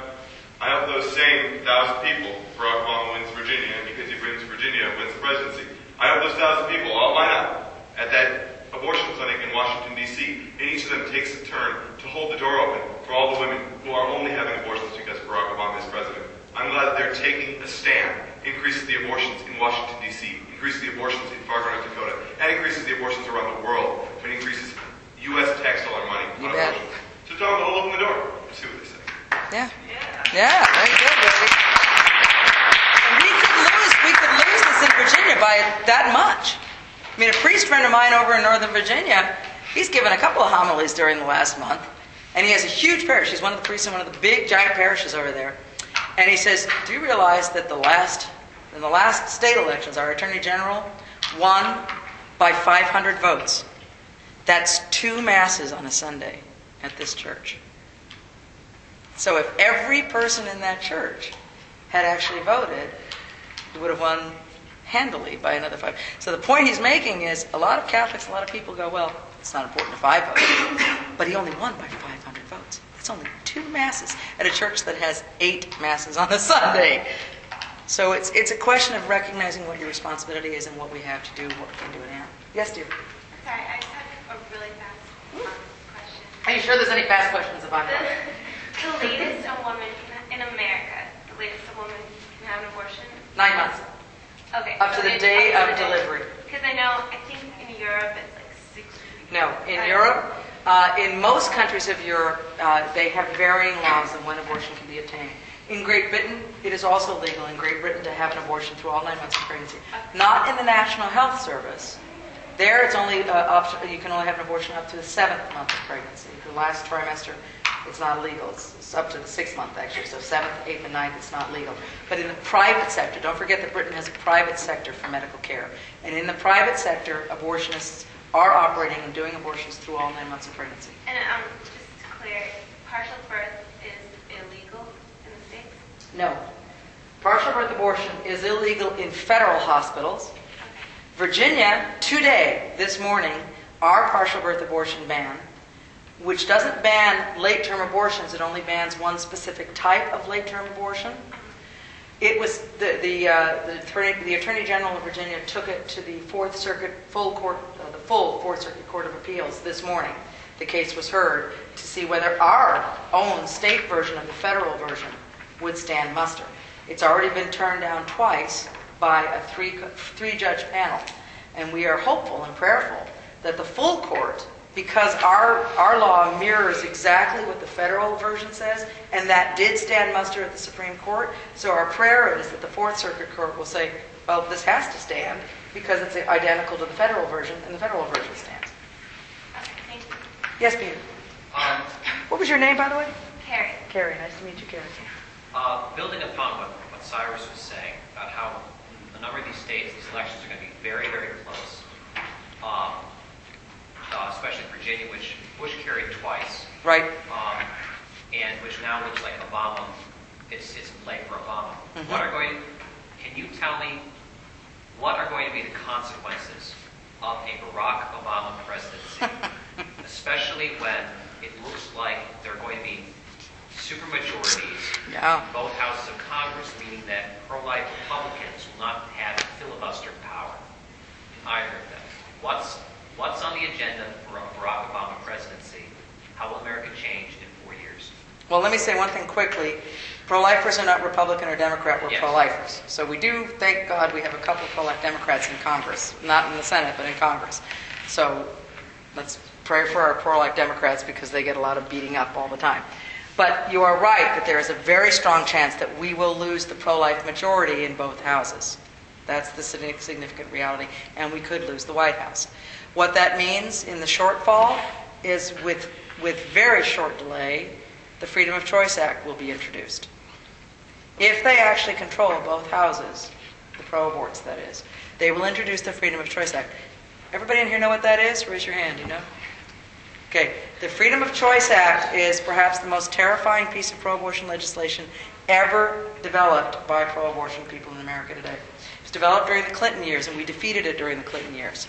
G: I hope those same thousand people, Barack Obama wins Virginia, and because he wins Virginia, wins the presidency. I hope those thousand people all line up at that abortion clinic in Washington, D.C., and each of them takes a turn to hold the door open for all the women who are only having abortions because Barack Obama is president. I'm glad they're taking a stand, increases the abortions in Washington, D.C., increases the abortions in Fargo, North Dakota, and increases the abortions around the world, and increases U.S. tax dollar money
A: You
G: on
A: bet.
G: abortions. So to hold open the door. and See what they say.
A: Yeah.
C: Yeah.
A: Yeah, very good, Ricky. And we could lose, we could lose this in Virginia by that much. I mean, a priest friend of mine over in Northern Virginia, he's given a couple of homilies during the last month, and he has a huge parish. He's one of the priests in one of the big, giant parishes over there. And he says, "Do you realize that the last, in the last state elections, our attorney general won by 500 votes? That's two masses on a Sunday at this church." So if every person in that church had actually voted, he would have won handily by another five. So the point he's making is a lot of Catholics, a lot of people go, well, it's not important if I vote. But he only won by 500 votes. That's only two masses at a church that has eight masses on a Sunday. So it's, it's a question of recognizing what your responsibility is and what we have to do, what we can do now. Yes, dear.
D: Sorry, I really fast um, question.
A: Are you sure there's any fast questions about
D: The, the latest a woman in America, the latest a woman can have an abortion.
A: Nine months.
D: Okay.
A: Up to the day of delivery.
D: Because I know, I think in Europe it's like six weeks.
A: No, in
D: Right.
A: Europe, uh, in most countries of Europe, uh, they have varying laws on when abortion can be obtained. In Great Britain, it is also legal in Great Britain to have an abortion through all nine months of pregnancy. Not in the National Health Service. There, it's only uh, up to, you can only have an abortion up to the seventh month of pregnancy. The last trimester, it's not legal. It's, it's up to the sixth month actually. So seventh, eighth, and ninth, it's not legal. But in the private sector, don't forget that Britain has a private sector for medical care. And in the private sector, abortionists are operating and doing abortions through all nine months of pregnancy.
D: And um, just to clear, partial birth is illegal in the States?
A: No. Partial birth abortion is illegal in federal hospitals. Virginia, today, this morning, our partial birth abortion ban, which doesn't ban late term abortions, it only bans one specific type of late term abortion. It was the the, uh, the attorney the attorney general of Virginia took it to the Fourth Circuit full court uh, the full Fourth Circuit Court of Appeals this morning, the case was heard to see whether our own state version of the federal version would stand muster. It's already been turned down twice by a three, three-judge panel, and we are hopeful and prayerful that the full court, because our, our law mirrors exactly what the federal version says, and that did stand muster at the Supreme Court, so our prayer is that the Fourth Circuit Court will say, well, this has to stand because it's identical to the federal version, and the federal version stands.
D: Okay, thank you.
A: Yes, Peter?
F: Um,
A: What was your name, by the way?
D: Carrie.
A: Carrie, nice to meet you, Carrie.
F: Uh, building upon what, what Cyrus was saying about how a number of these states, these elections are going to be very, very close. Um, uh, especially Virginia, which Bush carried twice,
A: Right.
F: um, and which now looks like Obama, it's, it's in play for Obama.
A: Mhm.
F: What are going, can you tell me, what are going to be the consequences of a Barack Obama presidency? Especially when it looks like there are going to be supermajorities
A: Yeah.
F: in both houses of Congress, meaning that pro-life Republicans will not have filibuster power in either of them. What's, what's on the agenda for a Barack Obama presidency? How will America change in four years?
A: Well, let me say one thing quickly. Pro-lifers are not Republican or Democrat, we're
F: Yes.
A: pro-lifers. So we do, thank God, we have a couple of pro-life Democrats in Congress, not in the Senate, but in Congress. So let's pray for our pro-life Democrats because they get a lot of beating up all the time. But you are right that there is a very strong chance that we will lose the pro-life majority in both houses. That's the significant reality, and we could lose the White House. What that means in the shortfall is with, with very short delay, the Freedom of Choice Act will be introduced. If they actually control both houses, the pro-aborts that is, they will introduce the Freedom of Choice Act. Everybody in here know what that is? Raise your hand, you know? Okay, the Freedom of Choice Act is perhaps the most terrifying piece of pro-abortion legislation ever developed by pro-abortion people in America today. It was developed during the Clinton years, and we defeated it during the Clinton years.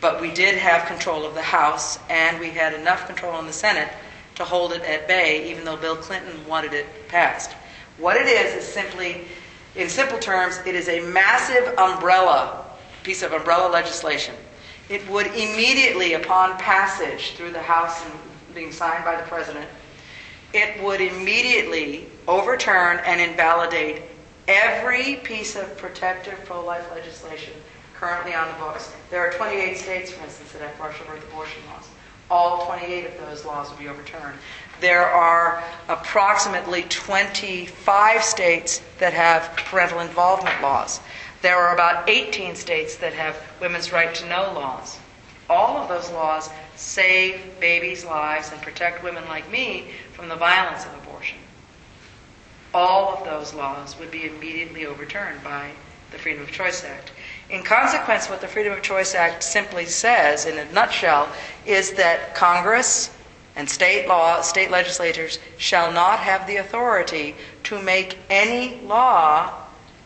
A: But we did have control of the House, and we had enough control in the Senate to hold it at bay, even though Bill Clinton wanted it passed. What it is is simply, in simple terms, it is a massive umbrella, piece of umbrella legislation. It would immediately, upon passage through the House and being signed by the President, it would immediately overturn and invalidate every piece of protective pro-life legislation currently on the books. There are 28 states, for instance, that have partial birth abortion laws. All 28 of those laws will be overturned. There are approximately 25 states that have parental involvement laws. There are about 18 states that have women's right to know laws. All of those laws save babies' lives and protect women like me from the violence of abortion. All of those laws would be immediately overturned by the Freedom of Choice Act. In consequence, what the Freedom of Choice Act simply says, in a nutshell, is that Congress and state law, state legislators shall not have the authority to make any law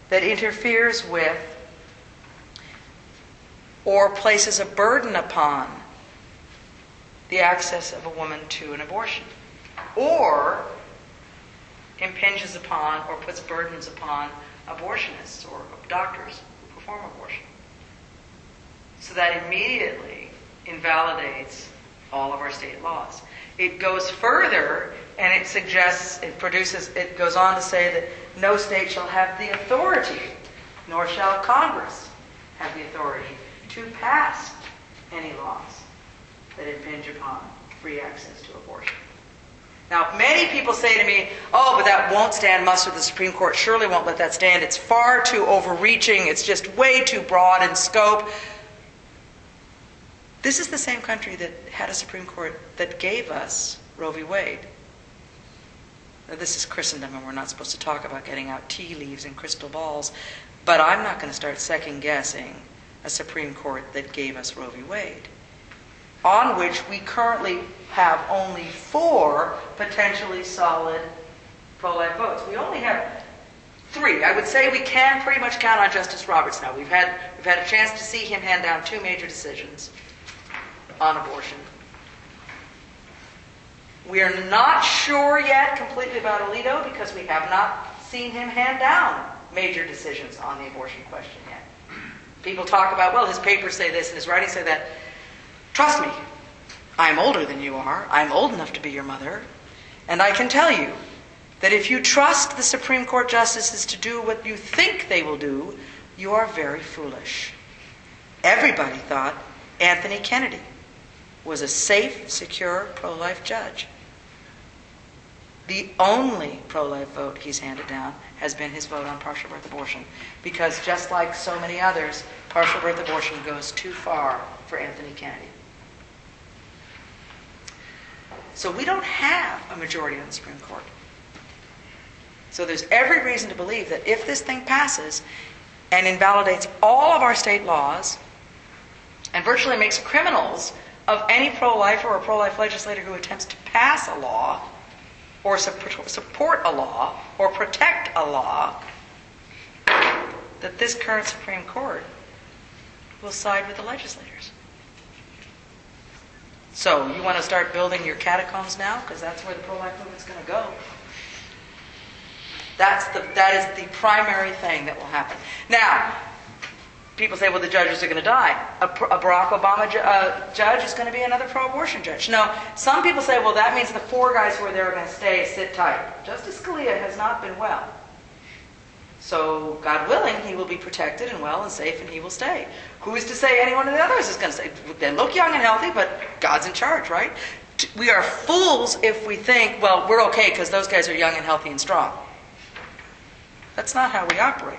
A: that interferes with or places a burden upon the access of a woman to an abortion, or impinges upon or puts burdens upon abortionists or doctors who perform abortion. So that immediately invalidates all of our state laws. It goes further and it suggests, it produces, it goes on to say that no state shall have the authority, nor shall Congress have the authority to pass any laws that impinge upon free access to abortion. Now, many people say to me, oh, but that won't stand muster. The Supreme Court surely won't let that stand. It's far too overreaching. It's just way too broad in scope. This is the same country that had a Supreme Court that gave us Roe v. Wade. This is Christendom, and we're not supposed to talk about getting out tea leaves and crystal balls, but I'm not going to start second guessing a Supreme Court that gave us Roe v. Wade on which we currently have only four potentially solid pro-life votes. We only have three. I would say we can pretty much count on Justice Roberts now. We've had, we've had a chance to see him hand down two major decisions on abortion. We are not sure yet completely about Alito because we have not seen him hand down major decisions on the abortion question yet. People talk about, well, his papers say this and his writings say that. Trust me, I'm older than you are. I'm old enough to be your mother. And I can tell you that if you trust the Supreme Court justices to do what you think they will do, you are very foolish. Everybody thought Anthony Kennedy was a safe, secure pro life judge. The only pro life vote he's handed down has been his vote on partial birth abortion. Because just like so many others, partial birth abortion goes too far for Anthony Kennedy. So we don't have a majority on the Supreme Court. So there's every reason to believe that if this thing passes and invalidates all of our state laws and virtually makes criminals of any pro lifer or pro life legislator who attempts to pass a law or support a law or protect a law, that this current Supreme Court will side with the legislators. So you want to start building your catacombs now because that's where the pro-life movement's going to go. That's the that is the primary thing that will happen. Now, people say, well, the judges are going to die. A, a Barack Obama ju- uh, judge is going to be another pro-abortion judge. No, some people say, well, that means the four guys who are there are going to stay, sit tight. Justice Scalia has not been well. So, God willing, he will be protected and well and safe, and he will stay. Who is to say any one of the others is going to stay? They look young and healthy, but God's in charge, right? We are fools if we think, well, we're okay because those guys are young and healthy and strong. That's not how we operate.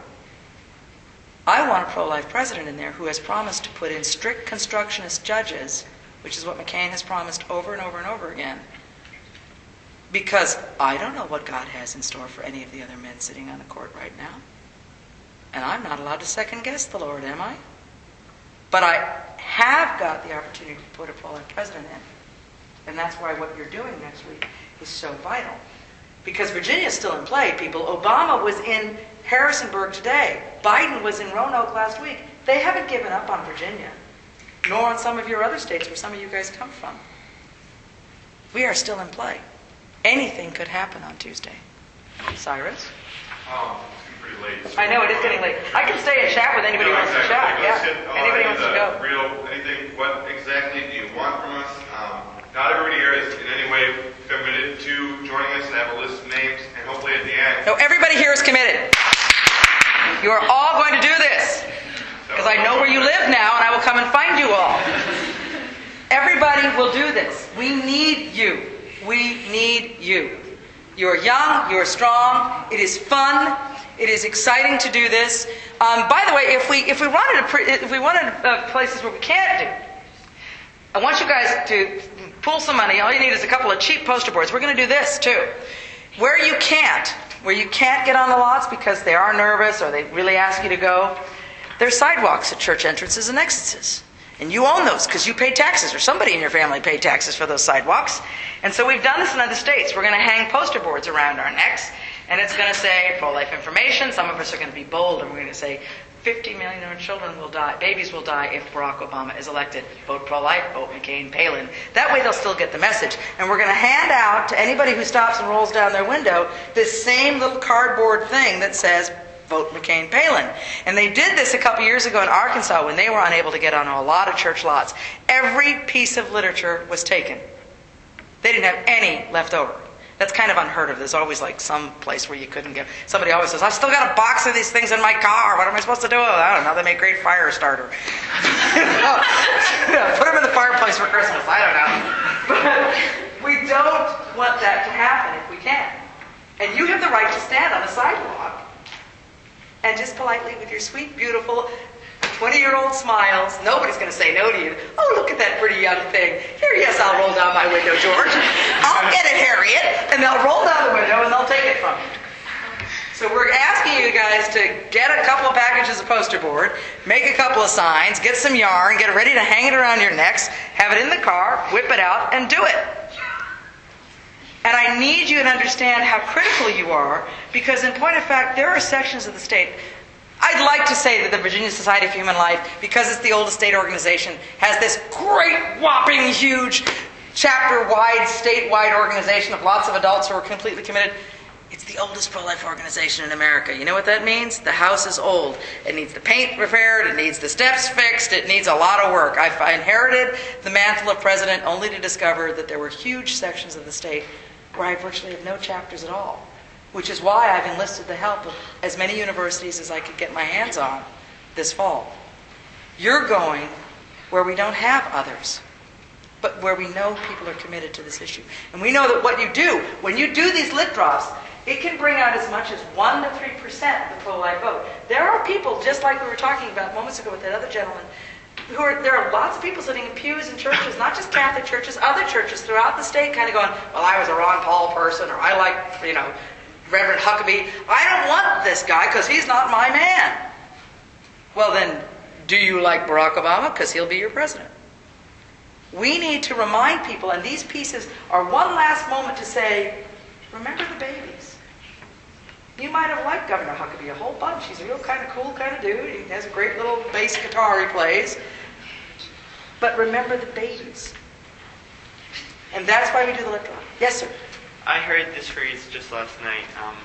A: I want a pro life president in there who has promised to put in strict constructionist judges, which is what McCain has promised over and over and over again. Because I don't know what God has in store for any of the other men sitting on the court right now. And I'm not allowed to second guess the Lord, am I? But I have got the opportunity to put a pro life president in. And that's why what you're doing next week is so vital. Because Virginia is still in play, people. Obama was in Harrisonburg today. Biden was in Roanoke last week. They haven't given up on Virginia, nor on some of your other states where some of you guys come from. We are still in play. Anything could happen on Tuesday. Cyrus?
G: Um, it's getting pretty late. so-
A: I know it is getting late. I can stay and chat with anybody who
G: No,
A: wants to chat. Yeah. Anybody wants to go.
G: Real, anything, what exactly do you want from us? Not everybody here is in any way committed to joining us and have a list of names, and hopefully at the end.
A: No, everybody here is committed. You are all going to do this. Because I know where you live now and I will come and find you all. Everybody will do this. We need you. We need you. You are young, you are strong, it is fun, it is exciting to do this. Um, by the way, if we, if we wanted, a, if we wanted uh, places where we can't do, I want you guys to pull some money. All you need is a couple of cheap poster boards. We're going to do this too. Where you can't, where you can't get on the lots because they are nervous or they really ask you to go, there's sidewalks at church entrances and exits. And you own those because you pay taxes or somebody in your family paid taxes for those sidewalks. And so we've done this in other states. We're going to hang poster boards around our necks and it's going to say pro-life information. Some of us are going to be bold and we're going to say 50 million children will die, babies will die if Barack Obama is elected. Vote pro-life, vote McCain, Palin. That way they'll still get the message. And we're going to hand out to anybody who stops and rolls down their window this same little cardboard thing that says vote McCain Palin. And they did this a couple years ago in Arkansas when they were unable to get on a lot of church lots. Every piece of literature was taken. They didn't have any left over. That's kind of unheard of. There's always like some place where you couldn't get. Somebody always says, "I've still got a box of these things in my car. What am I supposed to do?" with it?" I don't know. They make great fire starter. Put them in the fireplace for Christmas. I don't know. But we don't want that to happen if we can. And you have the right to stand on a sidewalk and just politely, with your sweet, beautiful 20 year old smiles, nobody's going to say no to you. Oh, look at that pretty young thing. Here, yes, I'll roll down my window, George. I'll get it, Harriet. And they'll roll down the window and they'll take it from you. So we're asking you guys to get a couple of packages of poster board, make a couple of signs, get some yarn, get ready to hang it around your necks, have it in the car, whip it out, and do it. And I need you to understand how critical you are because, in point of fact, there are sections of the state. I'd like to say that the Virginia Society for Human Life, because it's the oldest state organization, has this great, whopping, huge, chapter wide, statewide organization of lots of adults who are completely committed. It's the oldest pro-life organization in America. You know what that means? The house is old. It needs the paint repaired. It needs the steps fixed. It needs a lot of work. I inherited the mantle of president only to discover that there were huge sections of the state where I virtually have no chapters at all, which is why I've enlisted the help of as many universities as I could get my hands on this fall. You're going where we don't have others, but where we know people are committed to this issue. And we know that what you do, when you do these lit drops, it can bring out as much as 1% to 3% of the pro-life vote. There are people, just like we were talking about moments ago with that other gentleman, who are, there are lots of people sitting in pews in churches, not just Catholic churches, other churches throughout the state kind of going, well, I was a Ron Paul person, or I like, you know, Reverend Huckabee. I don't want this guy because he's not my man. Well, then, do you like Barack Obama? Because he'll be your president. We need to remind people, and these pieces are one last moment to say, remember the babies. You might have liked Governor Huckabee a whole bunch. He's a real kind of cool kind of dude. He has a great little bass guitar he plays. But remember the babies. And that's why we do the lip. Yes, sir.
H: I heard this phrase just last night. Um,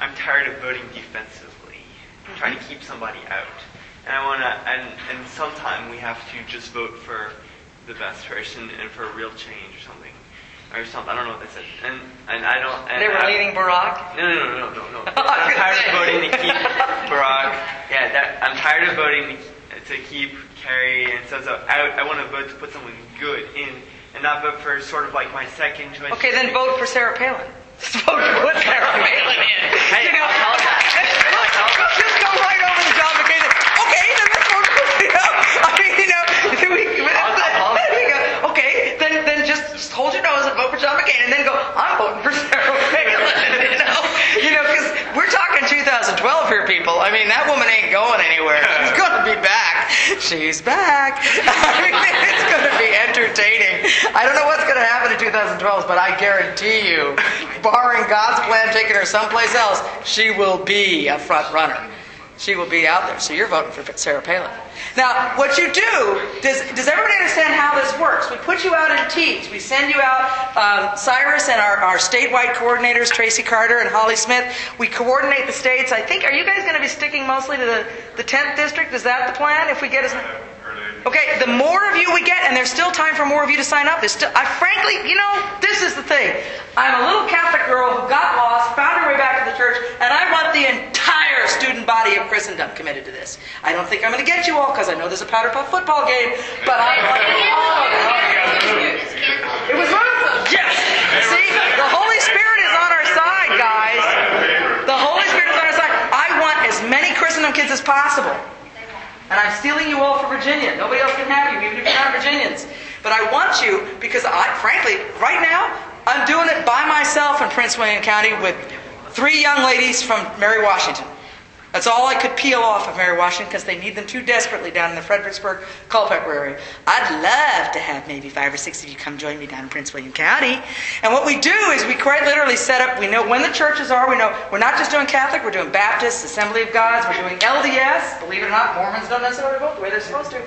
H: I'm tired of voting defensively, trying to keep somebody out. And I want to, and, and sometime we have to just vote for the best person and for a real change or something. Or something. I don't know what they said. And, and I don't. And
A: They were
H: I-
A: leading Barack.
H: No, no, no, no, no, no. I'm tired of voting to keep Barack. Yeah, that, I'm tired of voting to, to keep Kerry and so so out. I want to vote to put someone good in, and not vote for sort of like my second choice.
A: Okay, then vote for Sarah Palin. Just vote for put Sarah Palin in.
H: Hey,
A: you know,
H: I'll tell you.
A: Look, look, just go right over to John McCain. and, Okay, then let's vote for you know. I mean, you know, we, you go. Okay, then then just, just hold your nose and vote for John McCain, and then go. I'm voting for Sarah Palin. You know, you know, because we're talking 2012 here, people. I mean, that woman ain't going anywhere. She's going to be back. She's back. I mean, it's going to be entertaining. I don't know what's going to happen in 2012, but I guarantee you, barring God's plan taking her someplace else, she will be a front runner. She will be out there. So you're voting for Sarah Palin. Now, what you do, does, does everybody understand how this works? We put you out in teams. We send you out, um, Cyrus and our, our statewide coordinators, Tracy Carter and Holly Smith. We coordinate the states. I think, are you guys going to be sticking mostly to the, the 10th district? Is that the plan? If we get as Okay, the more of you we get, and there's still time for more of you to sign up. There's still, I frankly, you know, this is the thing. I'm a little Catholic girl who got lost, found her way back to the church, and I want the entire student body of Christendom committed to this. I don't think I'm going to get you all because I know there's a powder puff football game, but I want all of you. It was Yes. See, the Holy Spirit is on our side, guys. The Holy Spirit is on our side. I want as many Christendom kids as possible. And I'm stealing you all for Virginia. Nobody else can have you, even if you're not Virginians. But I want you because I, frankly, right now, I'm doing it by myself in Prince William County with three young ladies from Mary Washington. That's all I could peel off of Mary Washington because they need them too desperately down in the Fredericksburg, Culpeper area. I'd love to have maybe five or six of you come join me down in Prince William County. And what we do is we quite literally set up, we know when the churches are, we know we're not just doing Catholic, we're doing Baptist, Assembly of Gods, we're doing LDS. Believe it or not, Mormons don't necessarily vote the way they're supposed to.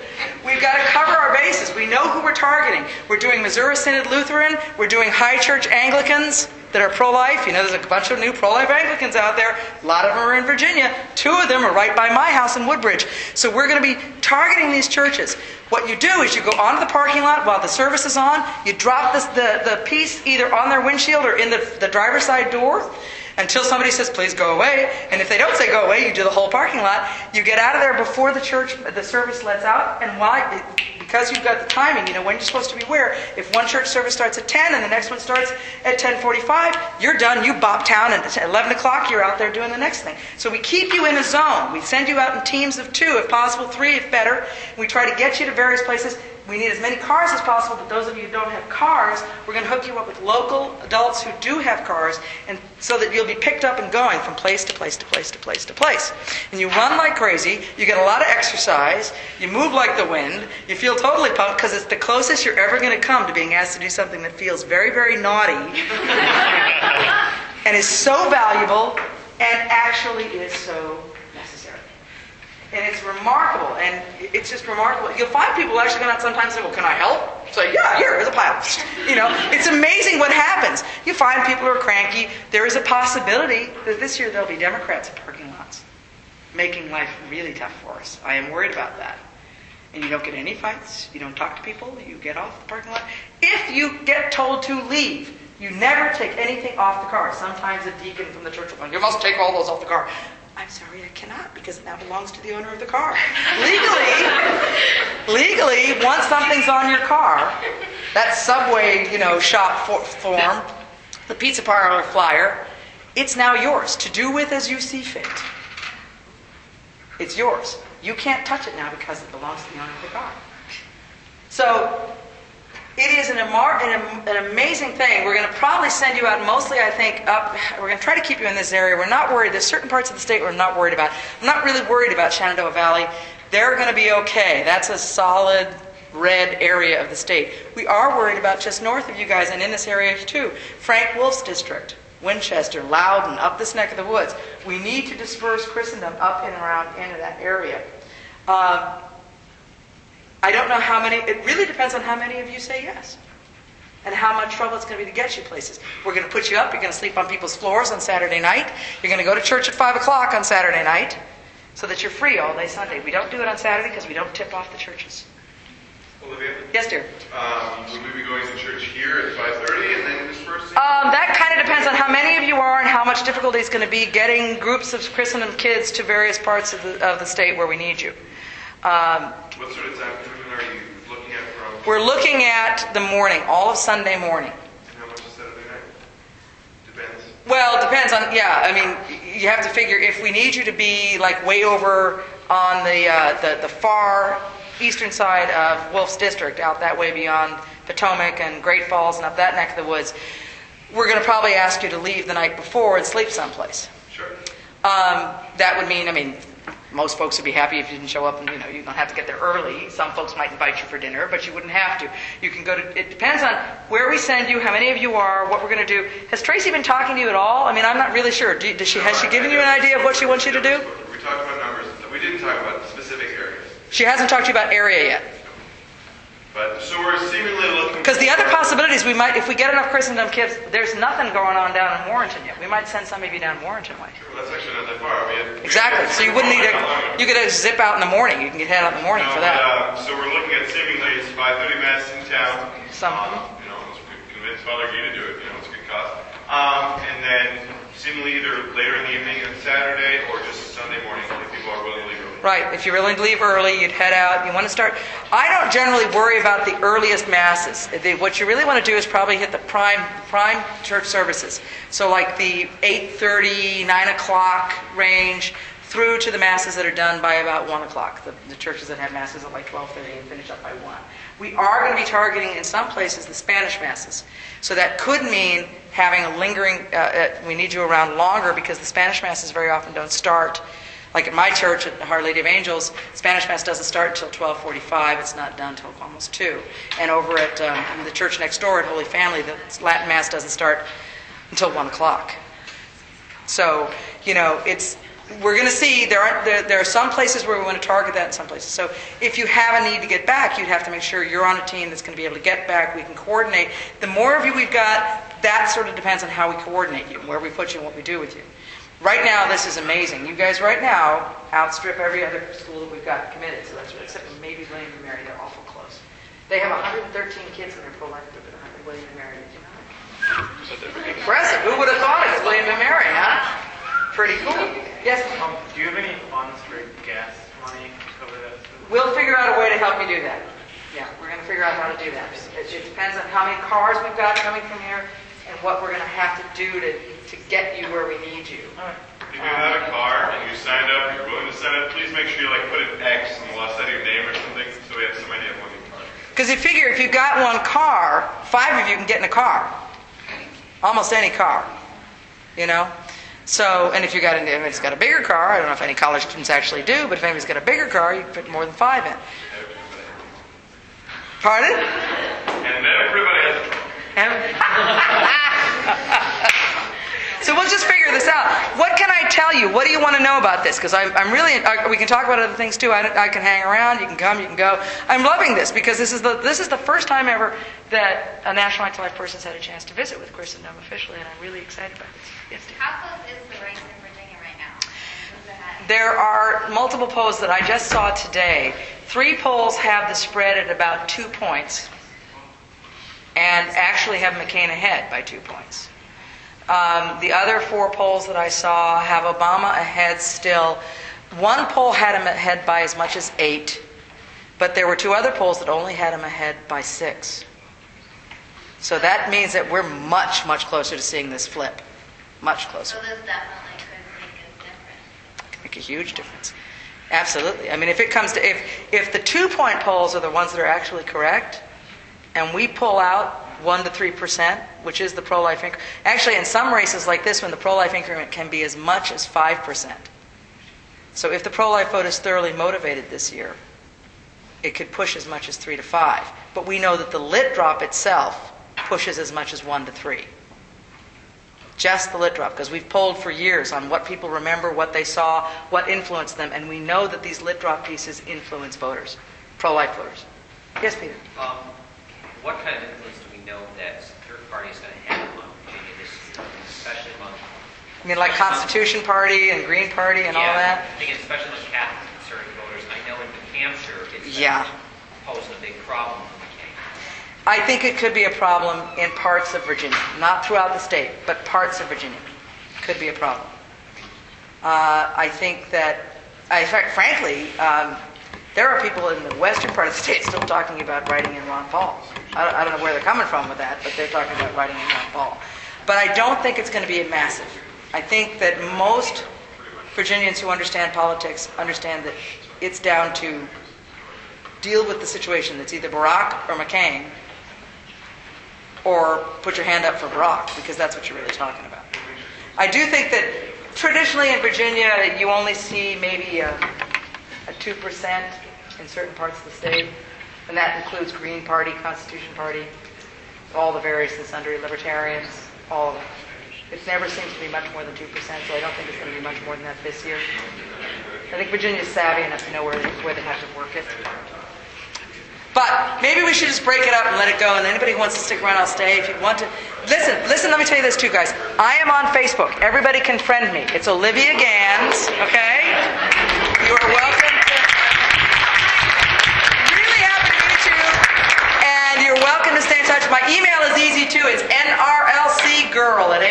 A: We've got to cover our bases. We know who we're targeting. We're doing Missouri Synod Lutheran, we're doing High Church Anglicans that are pro-life. You know, there's a bunch of new pro-life Anglicans out there. A lot of them are in Virginia. Two of them are right by my house in Woodbridge. So we're going to be targeting these churches. What you do is you go onto the parking lot while the service is on. You drop this, the, the piece either on their windshield or in the, the driver's side door until somebody says, please go away. And if they don't say go away, you do the whole parking lot. You get out of there before the church, the service lets out. And why? Because you've got the timing, you know, when you're supposed to be where. If one church service starts at 10 and the next one starts at 1045, you're done. You bop town and at 11 o'clock, you're out there doing the next thing. So we keep you in a zone. We send you out in teams of two, if possible, three if better. We try to get you to various places. We need as many cars as possible, but those of you who don't have cars, we're going to hook you up with local adults who do have cars, and so that you'll be picked up and going from place to place to place to place to place. And you run like crazy. You get a lot of exercise. You move like the wind. You feel totally pumped because it's the closest you're ever going to come to being asked to do something that feels very, very naughty, and is so valuable, and actually is so. And it's remarkable, and it's just remarkable. You'll find people actually going out sometimes and say, well, can I help? Say, yeah, here, here's a pile. You know, it's amazing what happens. You find people who are cranky. There is a possibility that this year there'll be Democrats in parking lots, making life really tough for us. I am worried about that. And you don't get any fights. You don't talk to people. You get off the parking lot. If you get told to leave, you never take anything off the car. Sometimes a deacon from the church will go, you must take all those off the car. I'm sorry, I cannot because it now belongs to the owner of the car. legally, legally, once something's on your car, that subway, you know, shop for, form, the pizza parlor flyer, it's now yours to do with as you see fit. It's yours. You can't touch it now because it belongs to the owner of the car. So it is an, an, an amazing thing. We're going to probably send you out mostly, I think, up. We're going to try to keep you in this area. We're not worried. There's certain parts of the state we're not worried about. I'm not really worried about Shenandoah Valley. They're going to be okay. That's a solid red area of the state. We are worried about just north of you guys and in this area too. Frank Wolf's district, Winchester, Loudoun, up this neck of the woods. We need to disperse Christendom up and around into that area. Um, I don't know how many, it really depends on how many of you say yes. And how much trouble it's going to be to get you places. We're going to put you up. You're going to sleep on people's floors on Saturday night. You're going to go to church at 5 o'clock on Saturday night so that you're free all day Sunday. We don't do it on Saturday because we don't tip off the churches.
G: Olivia,
A: Yes, dear.
G: um, would we be going to church here at 5:30 and then dispersing?
A: Um, that kind of depends on how many of you are and how much difficulty it's going to be getting groups of Christendom kids to various parts of the, of the state where we need you. Um,
G: what sort of time are you looking at from?
A: we're looking at the morning, all of Sunday morning.
G: And how much is Saturday night? Depends.
A: Well, it depends on, yeah, I mean, you have to figure if we need you to be like way over on the, uh, the, the far eastern side of Wolf's District, out that way beyond Potomac and Great Falls and up that neck of the woods, we're going to probably ask you to leave the night before and sleep someplace.
G: Sure.
A: Um, that would mean, I mean, most folks would be happy if you didn't show up and, you know, you don't have to get there early. Some folks might invite you for dinner, but you wouldn't have to. You can go to, it depends on where we send you, how many of you are, what we're going to do. Has Tracy been talking to you at all? I mean, I'm not really sure. Do, does she, has she given you an idea of what she wants you to do?
G: We talked about numbers. We didn't talk about specific areas.
A: She hasn't talked to you about area yet.
G: But so we're seemingly looking.
A: Because the other possibilities, we might, if we get enough Christendom kids, there's nothing going on down in Warrenton yet. We might send some of you down Warrenton way.
G: That's actually not that far.
A: Exactly. So you wouldn't need to, you could zip out in the morning. You can get head out in the morning
G: No,
A: for
G: but,
A: that.
G: uh, so we're looking at seemingly it's 5:30 mass in town.
A: Some.
G: Um, you know, convince Father Guy to do it. You know, it's a good cause. Um, and then seemingly either later in the evening on Saturday or just Sunday morning if people are willing to leave early.
A: Right. If you're willing to leave early, you'd head out. You want to start. I don't generally worry about the earliest masses. The- What you really want to do is probably hit the prime prime church services. So like the 8:30, 9 o'clock range through to the masses that are done by about 1 o'clock. The, the churches that have masses at like 12:30 and finish up by 1. We are going to be targeting in some places the Spanish masses. So that could mean having a lingering. Uh, uh, we need you around longer because the Spanish masses very often don't start like at my church at the Our Lady of Angels, Spanish Mass doesn't start until 12:45. It's not done until almost two. And over at um, the church next door at Holy Family, the Latin Mass doesn't start until one o'clock. So you know, it's we're going to see there are there, there are some places where we want to target that in some places. So if you have a need to get back, you'd have to make sure you're on a team that's going to be able to get back. We can coordinate. The more of you we've got, that sort of depends on how we coordinate you, and where we put you, and what we do with you. Right now, this is amazing. You guys, right now, outstrip every other school that we've got committed. So that's what, except maybe William and Mary. They're awful close. They have 113 kids in their full life group at 100 William and Mary. You know? Impressive. Who would have thought it was William and Mary, huh? Pretty cool. Yes.
B: Um, do you have any funds for gas money to cover that?
A: We'll figure out a way to help you do that. Yeah, we're going to figure out how to do that. It, it depends on how many cars we've got coming from here and what we're going to have to do to, to get you where we need you.
G: If you have a car and you signed up, you're willing to sign up, please make sure you like put an X on the left side of your name or something so we have some idea of when you car.
A: Because you figure if you've got one car, five of you can get in a car. Almost any car. You know? So, and if you got, an, if it's got a bigger car, I don't know if any college students actually do, but if anybody's got a bigger car, you can fit more than five in. Pardon?
G: And everybody has a.
A: So we'll just figure this out. What can I tell you? What do you want to know about this? Because I'm, I'm really, uh, we can talk about other things too. I, I can hang around. You can come. You can go. I'm loving this because this is the this is the first time ever that a National to Life person's had a chance to visit with Chris and Christendom officially, and I'm really excited about this. Yes, Steve.
D: How close is the race in Virginia right now?
A: There are multiple polls that I just saw today. Three polls have the spread at about two points, and actually have McCain ahead by two points. Um, the other four polls that I saw have Obama ahead still. One poll had him ahead by as much as eight, but there were two other polls that only had him ahead by six. So that means that we're much, much closer to seeing this flip. Much closer.
D: So this definitely could make a difference.
A: make a huge difference. Absolutely. I mean, if it comes to if if the two point polls are the ones that are actually correct, and we pull out one to three percent, which is the pro life increment. Actually, in some races like this one, the pro life increment can be as much as five percent. So if the pro life vote is thoroughly motivated this year, it could push as much as three to five. But we know that the lit drop itself pushes as much as one to three just the lit drop because we've polled for years on what people remember, what they saw, what influenced them, and we know that these lit drop pieces influence voters, pro-life voters. Yes, Peter.
F: Um, what kind of influence do we know that third party is going to have on Virginia this year, especially among?
A: I mean, like Constitution Party and Green Party and all that.
F: I think especially among Catholic conservative voters. I know in New Hampshire, it's
A: Yeah.
F: posed a big problem.
A: I think it could be a problem in parts of Virginia, not throughout the state, but parts of Virginia could be a problem. Uh, I think that, in fact, frankly, um, there are people in the western part of the state still talking about writing in Ron Paul. I I don't know where they're coming from with that, but they're talking about writing in Ron Paul. But I don't think it's going to be a massive. I think that most Virginians who understand politics understand that it's down to deal with the situation that's either Barack or McCain, or put your hand up for Barack, because that's what you're really talking about. I do think that traditionally in Virginia, you only see maybe a, a 2% in certain parts of the state, and that includes Green Party, Constitution Party, all the various and sundry libertarians, all of it. It never seems to be much more than 2%, so I don't think it's going to be much more than that this year. I think Virginia's savvy enough to know where they, where they have to work it. But maybe we should just break it up and let it go. And anybody who wants to stick around, I'll stay. If you want to, listen, listen. Let me tell you this too, guys. I am on Facebook. Everybody can friend me. It's Olivia Gans. Okay. You are welcome. To, really happy to meet you. And you're welcome to stay in touch. My email is easy too. It's nrlcgirl at